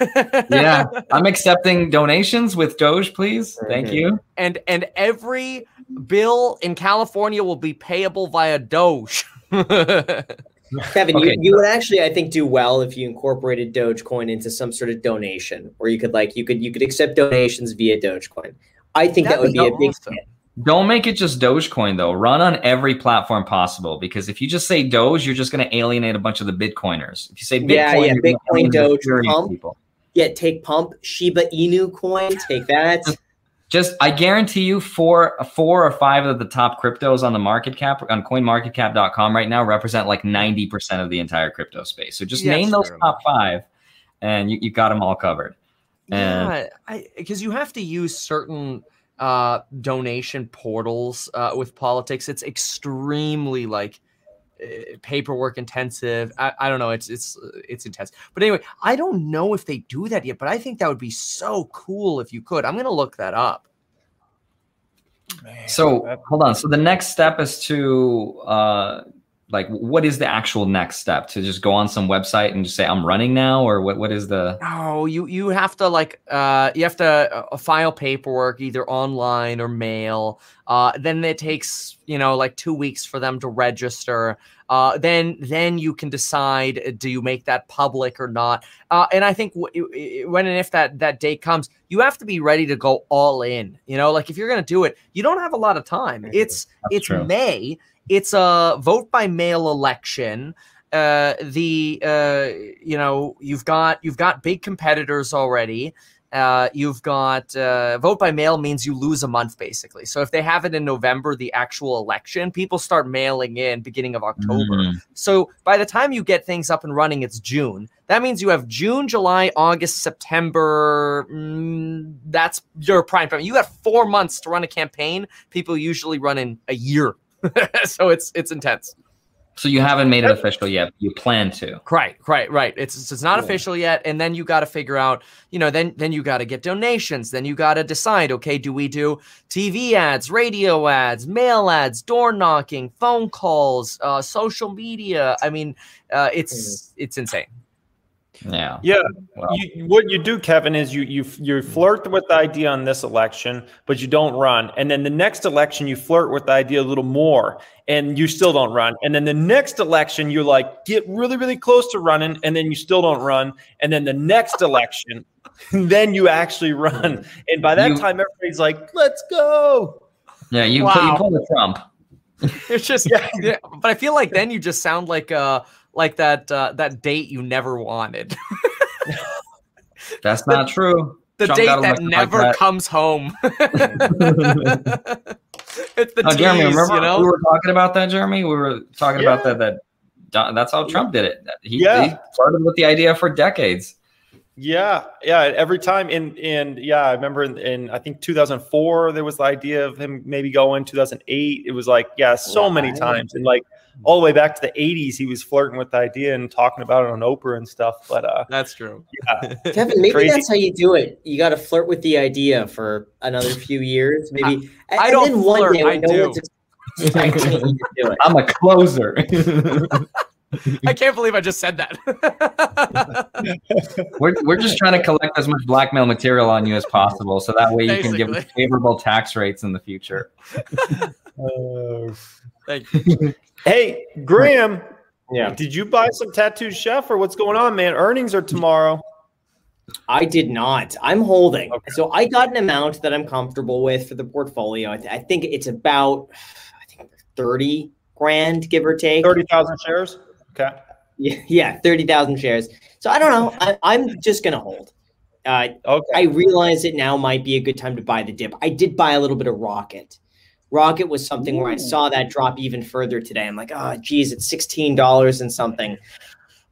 Yeah, I'm accepting donations with Doge, please. Thank Mhm. you. and and every bill in California will be payable via Doge. *laughs* Kevin, Okay. you, you would actually, I think, do well if you incorporated Dogecoin into some sort of donation, or you could like you could you could accept donations via Dogecoin. I think that That'd be be a big awesome. hit. Don't make it just Dogecoin though. Run on every platform possible because if you just say Doge, you're just going to alienate a bunch of the Bitcoiners. If you say Bitcoin, Yeah, yeah, you're Bitcoin, Doge, Ethereum Pump. people. Yeah, take pump Shiba Inu coin, take that. Just, I guarantee you, four, four or five of the top cryptos on the market cap on CoinMarketCap.com right now represent like ninety percent of the entire crypto space. So just Yeah, name those top five, and you, you got them all covered. And Yeah, because you have to use certain uh donation portals uh with politics. It's extremely like paperwork intensive. I, I don't know. It's it's uh, it's intense. But anyway, I don't know if they do that yet. But I think that would be so cool if you could. I'm gonna look that up. Man, so that- hold on. So the next step is to uh, like, what is the actual next step? To just go on some website and just say I'm running now, or what? What is the? No, you you have to like uh you have to uh, file paperwork either online or mail. Uh then it takes, you know, like 2 weeks for them to register. Uh then then you can decide uh, do you make that public or not. Uh and I think w- i- i- when and if that that date comes, you have to be ready to go all in. You know, like if you're going to do it, you don't have a lot of time. It's That's it's true. May. It's a vote by mail election. Uh the uh you know you've got you've got big competitors already. Uh you've got uh vote by mail means you lose a month basically. So if they have it in november the actual election people start mailing in beginning of october. Mm, so by the time you get things up and running it's june. That means you have june july august september mm, that's your prime time. You have four months to run a campaign. People usually run in a year *laughs* so it's it's intense So you haven't made it official yet. You plan to. Right, right, right. It's it's not Cool. official yet, and then you got to figure out, you know, then then you got to get donations. Then you got to decide, okay, do we do TV ads, radio ads, mail ads, door knocking, phone calls, uh, social media? I mean, uh, it's it's insane. Yeah. Yeah, Well, you, what you do, Kevin, is you you you flirt with the idea on this election, but you don't run, and then the next election you flirt with the idea a little more, and you still don't run, and then the next election you're like get really really close to running, and then you still don't run, and then the next election, *laughs* then you actually run, and by that You- time everybody's like, let's go. yeah. You Wow. pull, you pull the Trump. It's just, *laughs* Yeah. yeah. But I feel like then you just sound like uh like that uh, that date you never wanted, *laughs* That's not true. the Trump date that elected like never that. comes home. *laughs* it's the Oh, Jeremy, remember you know. we were talking about that, Jeremy? We were talking Yeah. about that. That that's how Trump did it. He, Yeah. he started with the idea for decades. Yeah, yeah. Every time in in yeah, I remember in, in I think 2004 there was the idea of him maybe going. 2008 it was like yeah, so many times and like all the way back to the 80s he was flirting with the idea and talking about it on Oprah and stuff. But uh, That's true. yeah, *laughs* Kevin, maybe Crazy. that's how you do it. You got to flirt with the idea for another few years, maybe. and, I and don't then flirt, day I when no do. one's expecting you to do it. *laughs* I'm a closer. I can't believe I just said that. *laughs* we're, we're just trying to collect as much blackmail material on you as possible, so that way you can give favorable tax rates in the future. Thank you. Hey Graham, Yeah. did you buy some tattooed chef or what's going on, man? Earnings are tomorrow. I did not. I'm holding. Okay. So I got an amount that I'm comfortable with for the portfolio. I, th- I think it's about, I think 30 grand, give or take. Thirty thousand shares. Okay. Yeah, yeah 30,000 shares. So I don't know. I, I'm just going to hold. Uh, Okay. I realize it now might be a good time to buy the dip. I did buy a little bit of Rocket. Rocket was something where I saw that drop even further today. I'm like, oh, geez, it's $16 and something.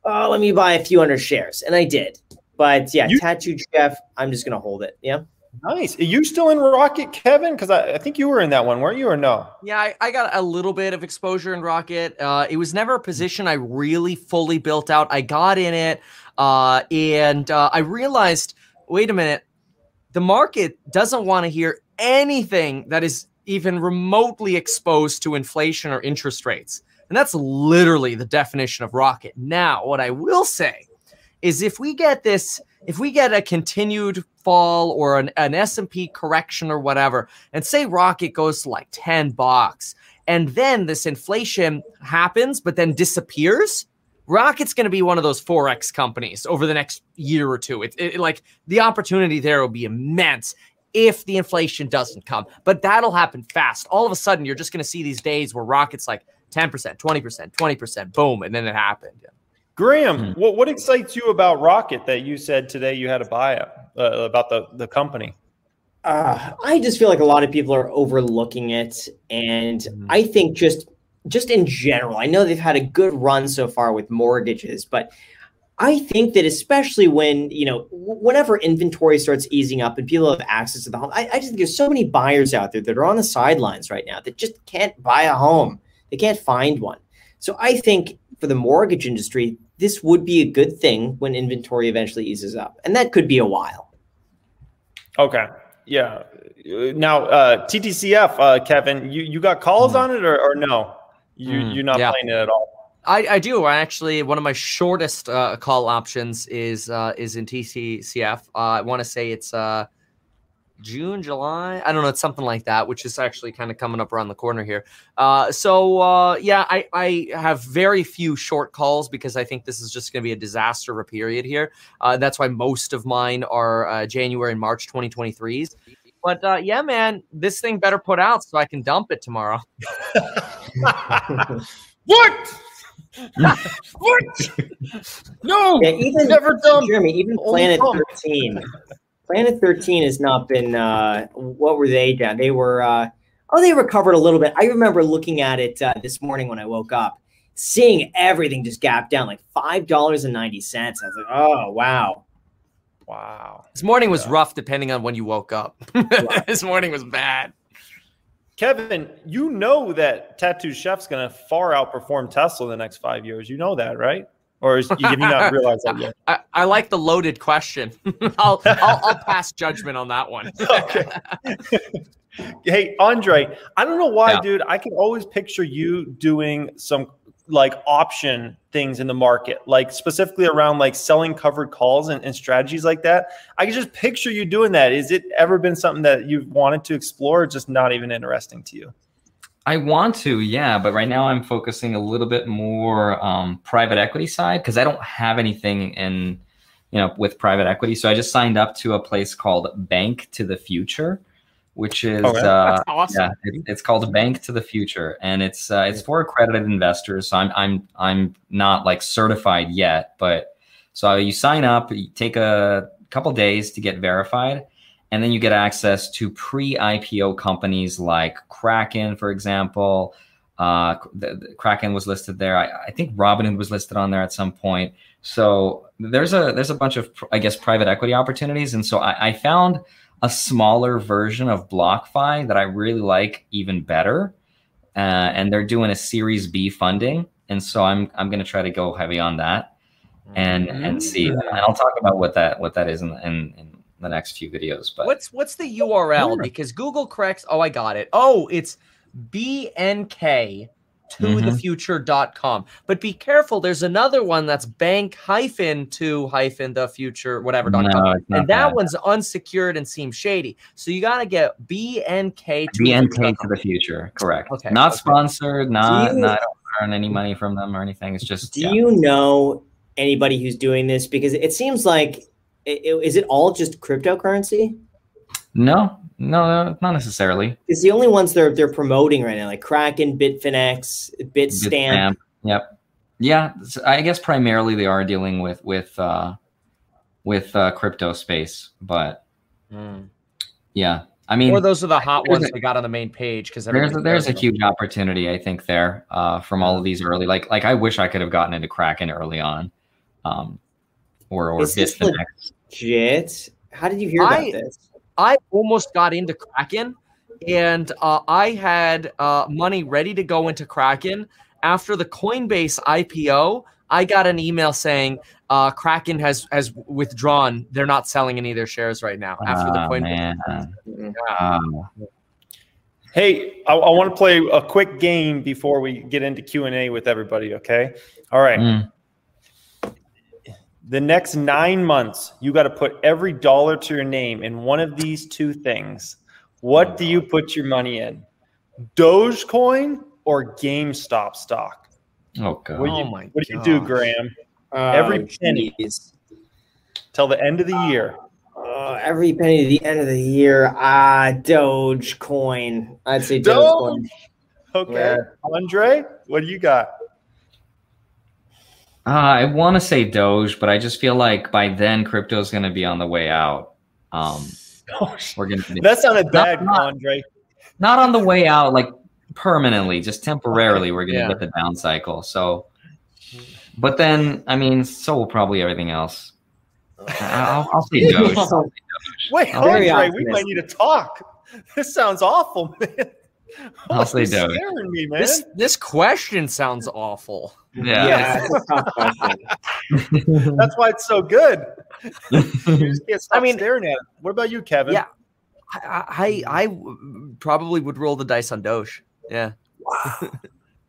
Oh, let me buy a few hundred shares. And I did. But yeah, You- Tattooed Chef, I'm just going to hold it. Yeah. nice. Are you still in Rocket, Kevin? Because I, I think you were in that one, weren't you, or no? Yeah, I, I got a little bit of exposure in Rocket. Uh, it was never a position I really fully built out. I got in it, uh, and uh, I realized, wait a minute, the market doesn't want to hear anything that is even remotely exposed to inflation or interest rates, and that's literally the definition of Rocket. Now, what I will say is, if we get this, if we get a continued fall or an, an S&P correction or whatever, and say Rocket goes to like 10 bucks, and then this inflation happens, but then disappears, Rocket's going to be one of those Forex companies over the next year or two. It, it- like the opportunity there will be immense if the inflation doesn't come, but that'll happen fast. All of a sudden, you're just going to see these days where Rocket's like 10%, 20%, 20%, boom, and then it happened. Graham, what, what excites you about Rocket that you said today you had to buy it uh, about the, the company? Uh, I just feel like a lot of people are overlooking it, and I think just just in general, I know they've had a good run so far with mortgages, but I think that especially when you know whenever inventory starts easing up and people have access to the home, I, I just think there's so many buyers out there that are on the sidelines right now that just can't buy a home, they can't find one. So I think for the mortgage industry, this would be a good thing when inventory eventually eases up, and that could be a while. Okay. Yeah. Now, uh, TTCF, uh, Kevin, you, you got calls on it or, or no? You, Mm, you're not yeah. playing it at all. I, I do. I actually one of my shortest uh, call options is uh, is in TTCF. Uh, I want to say it's uh, June, July. I don't know. It's something like that, which is actually kind of coming up around the corner here. Uh, so uh, yeah, I, I have very few short calls because I think this is just going to be a disaster of a period here. Uh, that's why most of mine are uh, January and March 2023s. But uh, yeah, man, this thing better put out so I can dump it tomorrow. *laughs* *laughs* What? What? No. Yeah, even Never done. Jeremy, even Only Planet pump. 13. Planet 13 has not been uh what were they down? They were uh oh they recovered a little bit. I remember looking at it uh, this morning when I woke up, seeing everything just gap down like five dollars and ninety cents. I was like, oh wow. Wow. This morning was Yeah. rough depending on when you woke up. *laughs* this morning was bad. Kevin, you know that Tattooed Chef's going to far outperform Tesla in the next five years. You know that, right? Or is, you, have you not realized that yet? *laughs* I, I like the loaded question. *laughs* I'll, I'll, I'll pass judgment on that one. *laughs* okay. hey, Andre, I don't know why, yeah. dude. I can always picture you doing some like option things in the market, like specifically around like selling covered calls and, and, strategies like that. I can just picture you doing that. Is it ever been something that you've wanted to explore, or just not even interesting to you? I want to, yeah, but right now I'm focusing a little bit more um, private equity side because I don't have anything in, you know, with private equity. So I just signed up to a place called Bank to the Future, which is oh, uh, awesome. yeah, it, it's called Bank to the Future, and it's uh, it's for accredited investors. So I'm I'm I'm not like certified yet, but so you sign up, you take a couple days to get verified and then you get access to pre-IPO companies like Kraken, for example. Uh, the, the Kraken was listed there. I, I, think Robinhood was listed on there at some point. So there's a there's a bunch of I guess private equity opportunities, and so I, I found a smaller version of BlockFi that I really like even better. Uh, and they're doing a Series B funding, and so I'm I'm going to try to go heavy on that, and and see. And I'll talk about what that what that is in, in, in the next few videos. But what's what's the URL? Because Google corrects. Oh, I got it. Oh, it's BNK to mm-hmm. the future.com. But be careful, there's another one that's bank hyphen to hyphen the future, whatever. No, and that, that one's unsecured and seems shady. So you got to get BNK to BNK to the future. Correct. Okay. Not okay. sponsored, not, you, not earn any money from them or anything. It's just. Do yeah. you know anybody who's doing this? Because it seems like is it all just cryptocurrency? No, no, not necessarily. It's the only ones they're they're promoting right now, like Kraken, Bitfinex, Bitstamp. Bitstamp. Yep. Yeah, I guess primarily they are dealing with with uh, with uh, crypto space, but mm. yeah, I mean, or those are the hot ones a, they got on the main page because there's a, there's a huge opportunity I think there uh, from all of these early. Like like I wish I could have gotten into Kraken early on. Um, or or Is this legit? How did you hear about I, this? I almost got into Kraken, and uh, I had uh, money ready to go into Kraken after the Coinbase IPO. I got an email saying uh, Kraken has has withdrawn. They're not selling any of their shares right now after oh, the Coinbase. Yeah. Um, hey, I, I want to play a quick game before we get into Q and A with everybody. Okay. All right. Mm the next nine months, you got to put every dollar to your name in one of these two things. What do you put your money in? Dogecoin or GameStop stock? Oh god! What do you, oh my what do, you do, Graham? Uh, every penny till the end of the year. Uh, every penny to the end of the year. Ah, Dogecoin. I'd say Dogecoin. Okay, yeah. Andre, what do you got? Uh, I want to say Doge, but I just feel like by then crypto is going to be on the way out. Um, we're going to. That sounded bad, not, Andre. Not on the way out, like permanently, just temporarily. We're going to yeah. get the down cycle. So, but then, I mean, so will probably everything else. I'll, I'll say Doge. *laughs* Wait, Andre, we might need to talk. This sounds awful, man. I'll say Doge. Me, man. This this question sounds awful. Yeah, *laughs* yeah *laughs* that's why it's so good. I mean, staring at it. What about you, Kevin? Yeah, I, I, I probably would roll the dice on Doge. Yeah. Wow.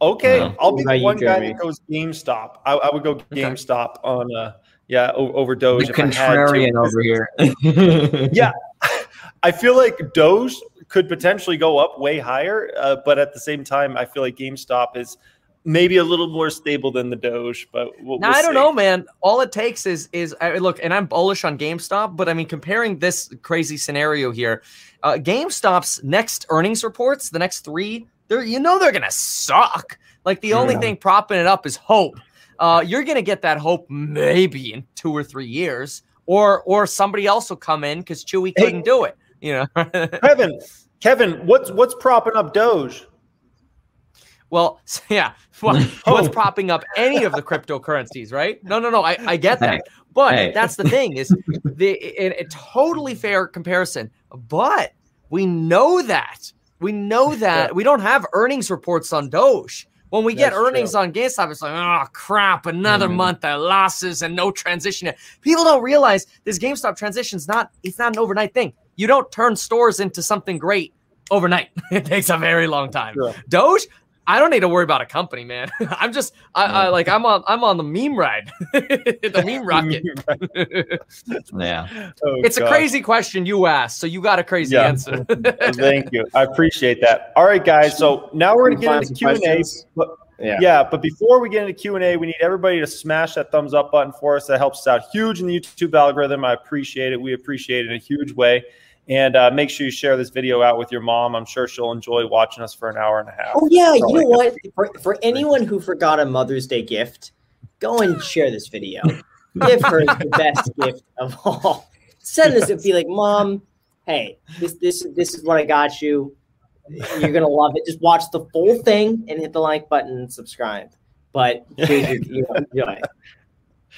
Okay, uh-huh. I'll be the one guy that goes GameStop. I, I would go GameStop okay. on uh yeah over Doge. The contrarian over here. *laughs* yeah, I feel like Doge could potentially go up way higher, uh, but at the same time, I feel like GameStop is maybe a little more stable than the Doge. But we'll, now, we'll I don't know, man. All it takes is is I, look, and I'm bullish on GameStop, but I mean, comparing this crazy scenario here, uh, GameStop's next earnings reports, the next three, they're you know they're gonna suck. Like the only thing propping it up is hope. Uh, you're gonna get that hope maybe in two or three years, or or somebody else will come in because Chewy couldn't hey, do it. You know, *laughs* Kevin, Kevin, what's what's propping up Doge? Well, *laughs* yeah, well, *laughs* what's propping up any of the cryptocurrencies, right? No, no, no. I, I get that, but hey. that's the thing is the a, a totally fair comparison. But we know that We know that. Yeah. We don't have earnings reports on Doge. When we That's get earnings true. on GameStop, it's like, oh crap, another mm. month of losses and no transition. People don't realize this GameStop transition is not it's not an overnight thing. You don't turn stores into something great overnight. *laughs* it takes a very long time. Sure. Doge, I don't need to worry about a company, man. *laughs* I'm just I, I, like I'm on I'm on the meme ride, *laughs* the meme rocket. yeah, oh, it's gosh. a crazy question you asked, so you got a crazy yeah. answer. Thank you, I appreciate that. All right, guys. So now we're gonna get into Q and A. Yeah. yeah, but before we get into Q and A, we need everybody to smash that thumbs up button for us. That helps us out huge in the YouTube algorithm. I appreciate it. We appreciate it in a huge way. And uh, make sure you share this video out with your mom. I'm sure she'll enjoy watching us for an hour and a half. Oh yeah, you know what? For, for anyone who forgot a Mother's Day gift, go and share this video. Give her the best *laughs* gift of all. Send this and be like, "Mom, hey, this this this is what I got you. You're gonna love it. Just watch the full thing and hit the like button and subscribe. But *laughs* here's your, enjoy.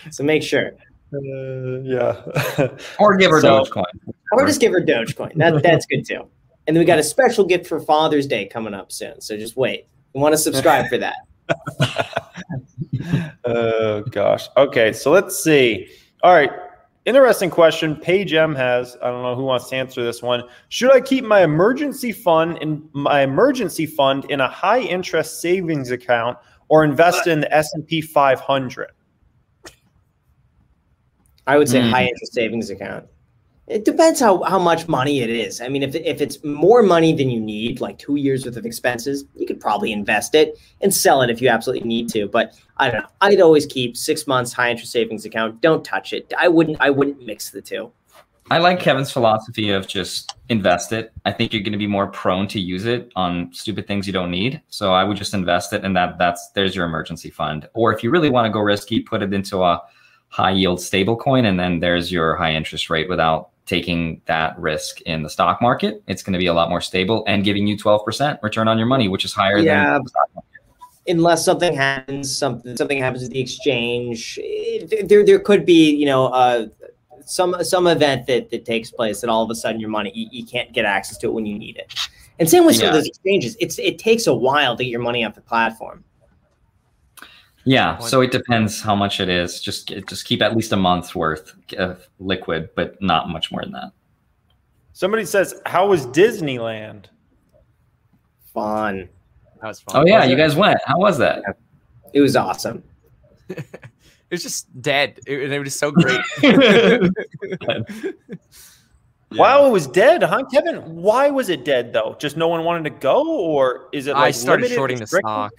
So make sure. Uh, yeah. *laughs* or give her so, Dogecoin. Or just give her Dogecoin. That that's good too. And then we got a special gift for Father's Day coming up soon. So just wait. You want to subscribe for that. *laughs* oh gosh. Okay, so let's see. All right. Interesting question. Paige M has, I don't know who wants to answer this one. Should I keep my emergency fund in my emergency fund in a high interest savings account or invest in the S&P 500? I would say mm. high interest savings account. It depends how, how much money it is. I mean, if, if it's more money than you need, like two years worth of expenses, you could probably invest it and sell it if you absolutely need to. But I don't know. I'd always keep six months high interest savings account. Don't touch it. I wouldn't. I wouldn't mix the two. I like Kevin's philosophy of just invest it. I think you're going to be more prone to use it on stupid things you don't need. So I would just invest it, and that that's there's your emergency fund. Or if you really want to go risky, put it into a high yield stable coin, and then there's your high interest rate without taking that risk in the stock market. It's going to be a lot more stable and giving you 12% return on your money, which is higher yeah. than the stock. Unless something happens, something something happens with the exchange, it, there there could be you know uh, some some event that that takes place that all of a sudden your money you, you can't get access to it when you need it. And same with yeah. those exchanges. It's it takes a while to get your money off the platform. Yeah, so it depends how much it is. Just just keep at least a month's worth of liquid, but not much more than that. Somebody says, "How was Disneyland?" Fun. That was fun. Oh yeah, was you it? guys went. How was that? It was awesome. *laughs* it was just dead. It, it was so great. *laughs* *laughs* Wow, it was dead, huh, Kevin? Why was it dead though? Just no one wanted to go, or is it? Like I started shorting the stock.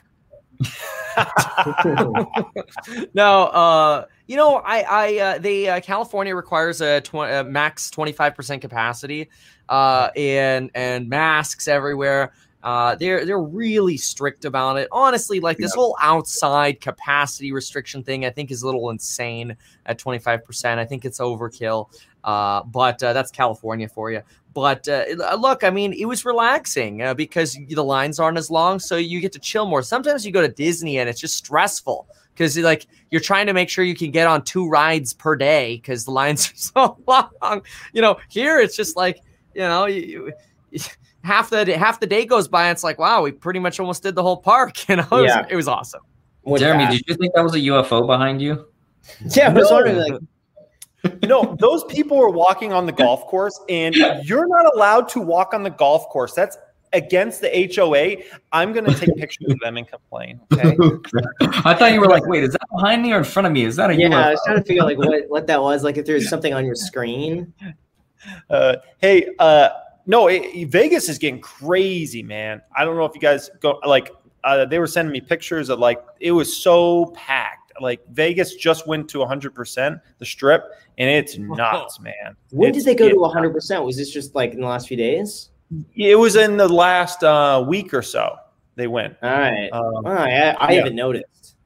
*laughs* no, uh, you know, I, I, uh, they, uh, California requires a, tw- a max 25% capacity, uh, and, and masks everywhere. Uh, they're they're really strict about it. Honestly, like this yeah. whole outside capacity restriction thing, I think is a little insane at 25%. I think it's overkill. Uh, but uh, that's California for you. But uh, uh, look, I mean, it was relaxing uh, because the lines aren't as long, so you get to chill more. Sometimes you go to Disney and it's just stressful because like you're trying to make sure you can get on two rides per day because the lines are *laughs* so long. You know, here it's just like you know, you, you, *laughs* half the half the day goes by and it's like, wow, we pretty much almost did the whole park. *laughs* You know, it, yeah. was, it was awesome. Jeremy, did you think that was a UFO behind you? Yeah, I was wondering like no, those people are walking on the golf course, and you're not allowed to walk on the golf course. That's against the HOA. I'm going to take *laughs* pictures of them and complain. *laughs* Okay. I thought you were like, wait, is that behind me or in front of me? Is that a yeah? UFO? I was trying to figure out like what what that was. Like if there's *laughs* something on your screen. Uh, hey, uh, no, it, Vegas is getting crazy, man. I don't know if you guys go like. Uh, they were sending me pictures of like it was so packed like Vegas just went to 100% the strip and it's nuts, man. When it's, did they go to 100%? Was this just like in the last few days? It was in the last uh, week or so. They went. All right. Um, All right. I, I yeah. haven't noticed.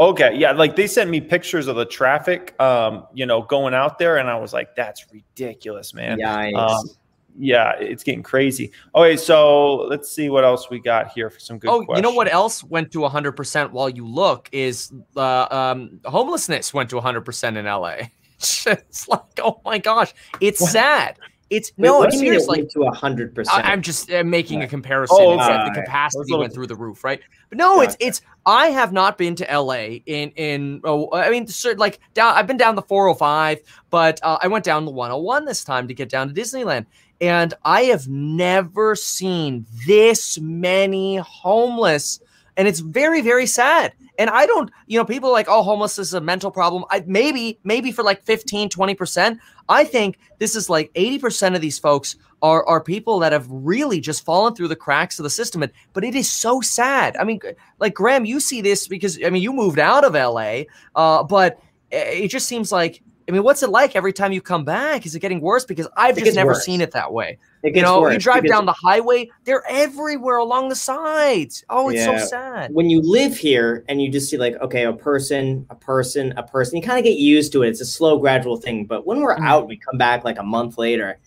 Okay. Yeah. Like they sent me pictures of the traffic, um, you know, going out there. And I was like, that's ridiculous, man. Yeah. Um, yeah, it's getting crazy. Okay, so let's see what else we got here for some good. Oh, questions. you know what else went to 100 percent while you look is uh, um, homelessness went to 100 percent in LA. *laughs* it's like, oh my gosh, it's what? sad. It's Wait, no, what it's do you mean it seriously. went to hundred percent. I- I'm just uh, making a comparison. Oh, It's like the I capacity was went through the roof, right? But no, it's it's. I have not been to LA in in. Oh, I mean, like down. I've been down the 405, but uh, I went down the 101 this time to get down to Disneyland, and I have never seen this many homeless, and it's very very sad. And I don't, you know, people like, oh, homelessness is a mental problem. I maybe, maybe for like 15, 20%. I think this is like 80% of these folks are are people that have really just fallen through the cracks of the system. And but it is so sad. I mean, like Graham, you see this because I mean you moved out of LA, uh, but it just seems like I mean, what's it like every time you come back? Is it getting worse? Because I've It just never worse. seen it that way. It You know, worse you drive down the highway, they're everywhere along the sides. Oh, it's Yeah. so sad. when you live here and you just see like okay a person a person a person you kind of get used to it it's a slow gradual thing but when we're Mm. out we come back like a month later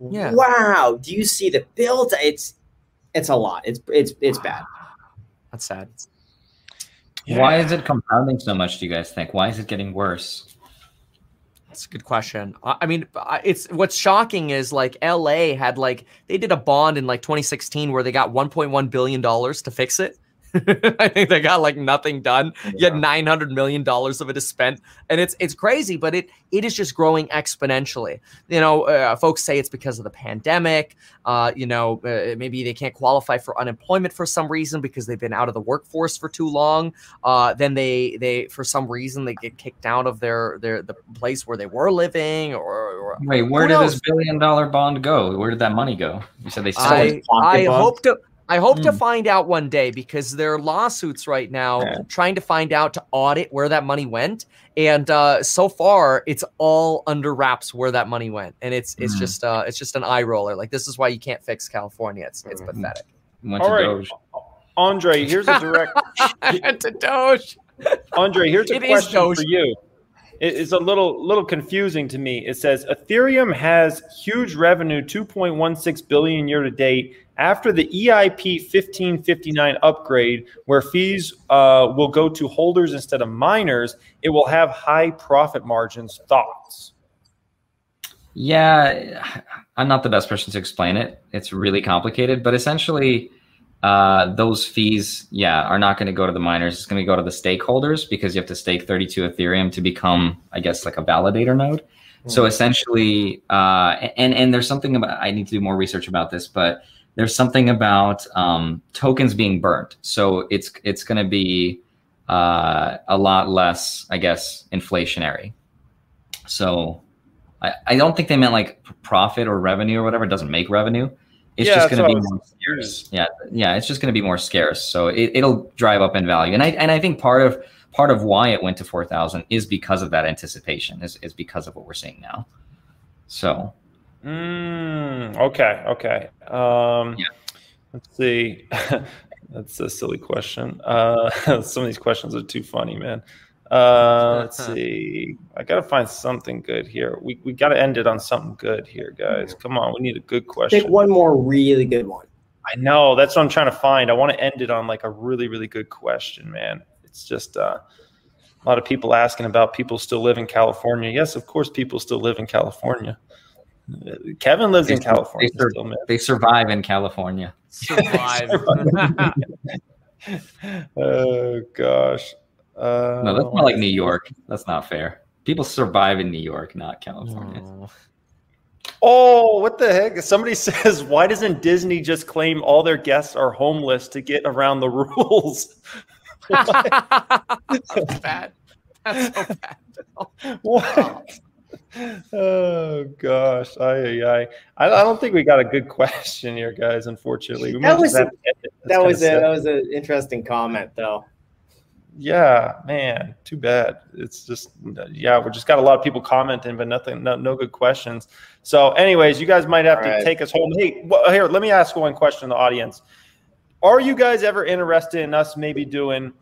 Yeah. wow do you see the build it's it's a lot it's it's it's bad That's sad. Why is it compounding so much? Do you guys think? Why is it getting worse? That's a good question. I I mean, it's what's shocking is like LA had like they did a bond in like 2016 where they got 1.1 billion dollars to fix it. *laughs* I think they got like nothing done. Yet 900 million dollars of it is spent, and it's it's crazy, but it it is just growing exponentially. You know, uh, folks say it's because of the pandemic. Uh, you know, uh, maybe they can't qualify for unemployment for some reason because they've been out of the workforce for too long. Uh, then they they for some reason they get kicked out of their their the place where they were living, or, or Wait, where did knows? this billion dollar bond go? Where did that money go? You said they sold I I hope to. I hope to Hmm. find out one day because there are lawsuits right now Yeah. trying to find out to audit where that money went, and uh, so far it's all under wraps where that money went, and it's it's Hmm. just uh, it's just an eye roller. Like this is why you can't fix California. It's it's Mhm. pathetic. Went All to right. Doge. Andre, here's a direct *laughs* to Doge. Andre, here's a It is question for you. It is a little little confusing to me. It says Ethereum has huge revenue, 2.16 billion year to date. After the EIP 1559 upgrade, where fees uh, will go to holders instead of miners, it will have high profit margins. Thoughts? Yeah, I'm not the best person to explain it. It's really complicated, but essentially, uh, those fees, yeah, are not going to go to the miners. It's going to go to the stakeholders because you have to stake 32 Ethereum to become, I guess, like a validator node. So essentially, uh, and and there's something about I need to do more research about this, but there's something about um, tokens being burnt. So it's it's going to be uh, a lot less, I guess, inflationary. So I, I don't think they meant like profit or revenue or whatever. It doesn't make revenue. It's Yeah, just going to be more scarce. Yeah, yeah. It's just going to be more scarce. So it, it'll drive up in value. And I and I think part of part of why it went to four thousand is because of that anticipation. Is is because of what we're seeing now. So Mm, okay, okay. Um, Yeah. Let's see. *laughs* That's a silly question. Uh, *laughs* some of these questions are too funny, man. Uh, let's *laughs* see. I gotta find something good here. We we gotta end it on something good here, guys. Come on, we need a good question. Pick one more really good one. I know that's what I'm trying to find. I want to end it on like a really, really good question, man. It's just uh, a lot of people asking about people still live in California. Yes, of course, people still live in California. Kevin lives They in California they sur- still, they survive in California. *laughs* Survive. *laughs* oh gosh. Uh, No, that's not like New York. That's not fair. People survive in New York, not California. Oh, what the heck? Somebody *laughs* says, why doesn't Disney just claim all their guests are homeless to get around the rules? That's bad. That's so bad. what? Oh gosh, I, I, I, don't think we got a good *laughs* question here, guys. Unfortunately, we That was a- have to end it. That's That was a, sad. that was an interesting comment though. yeah, man. Too bad. It's just yeah, we just got a lot of people commenting, but nothing, no, no good questions. So, anyways, you guys might have All to right. take us home. Hey, wh- here, let me ask one question in the audience. Are you guys ever interested in us maybe doing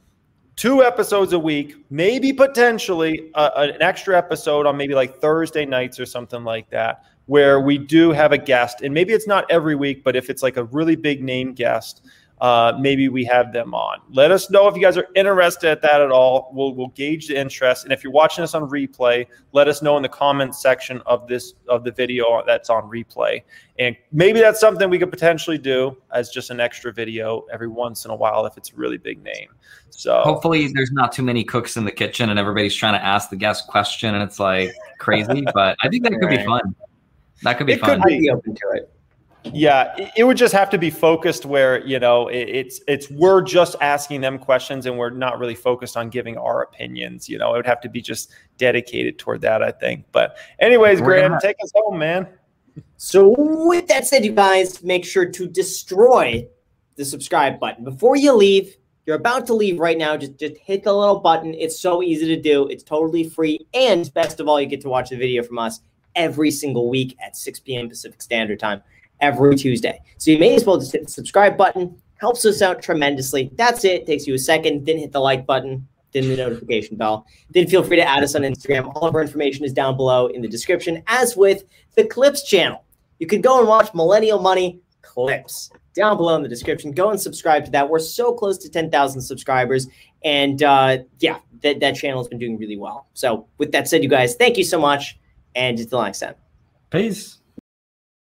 two episodes a week, maybe potentially uh, an extra episode on maybe like Thursday nights or something like that, where we do have a guest, and maybe it's not every week, but if it's like a really big name guest, uh, maybe we have them on. Let us know if you guys are interested at that at all. We'll we'll gauge the interest, and if you're watching us on replay, let us know in the comments section of this of the video that's on replay, and maybe that's something we could potentially do as just an extra video every once in a while if it's a really big name. So hopefully, there's not too many cooks in the kitchen, and everybody's trying to ask the guest question, and it's like crazy. *laughs* but I think that could be fun. That could be it fun. Could be. I'd be open to it. Yeah, it, it would just have to be focused where you know it's it's we're just asking them questions and we're not really focused on giving our opinions. You know, it would have to be just dedicated toward that. I think. But anyways, We're Graham, gonna- take us home, man. So with that said, you guys make sure to destroy the subscribe button before you leave. You're about to leave right now. Just just hit the little button. It's so easy to do. It's totally free, and best of all, you get to watch the video from us every single week at 6 p.m. Pacific Standard Time every Tuesday. So you may as well just hit the subscribe button. Helps us out tremendously. That's it. Takes you a second. Then hit the like button. Then the notification bell. Then feel free to add us on Instagram. All of our information is down below in the description, as with the Clips channel. You can go and watch Millennial Money Clips down below in the description. Go and subscribe to that. We're so close to 10,000 subscribers. And uh, yeah, that, that channel has been doing really well. So, with that said, you guys, thank you so much. And until next time. Peace.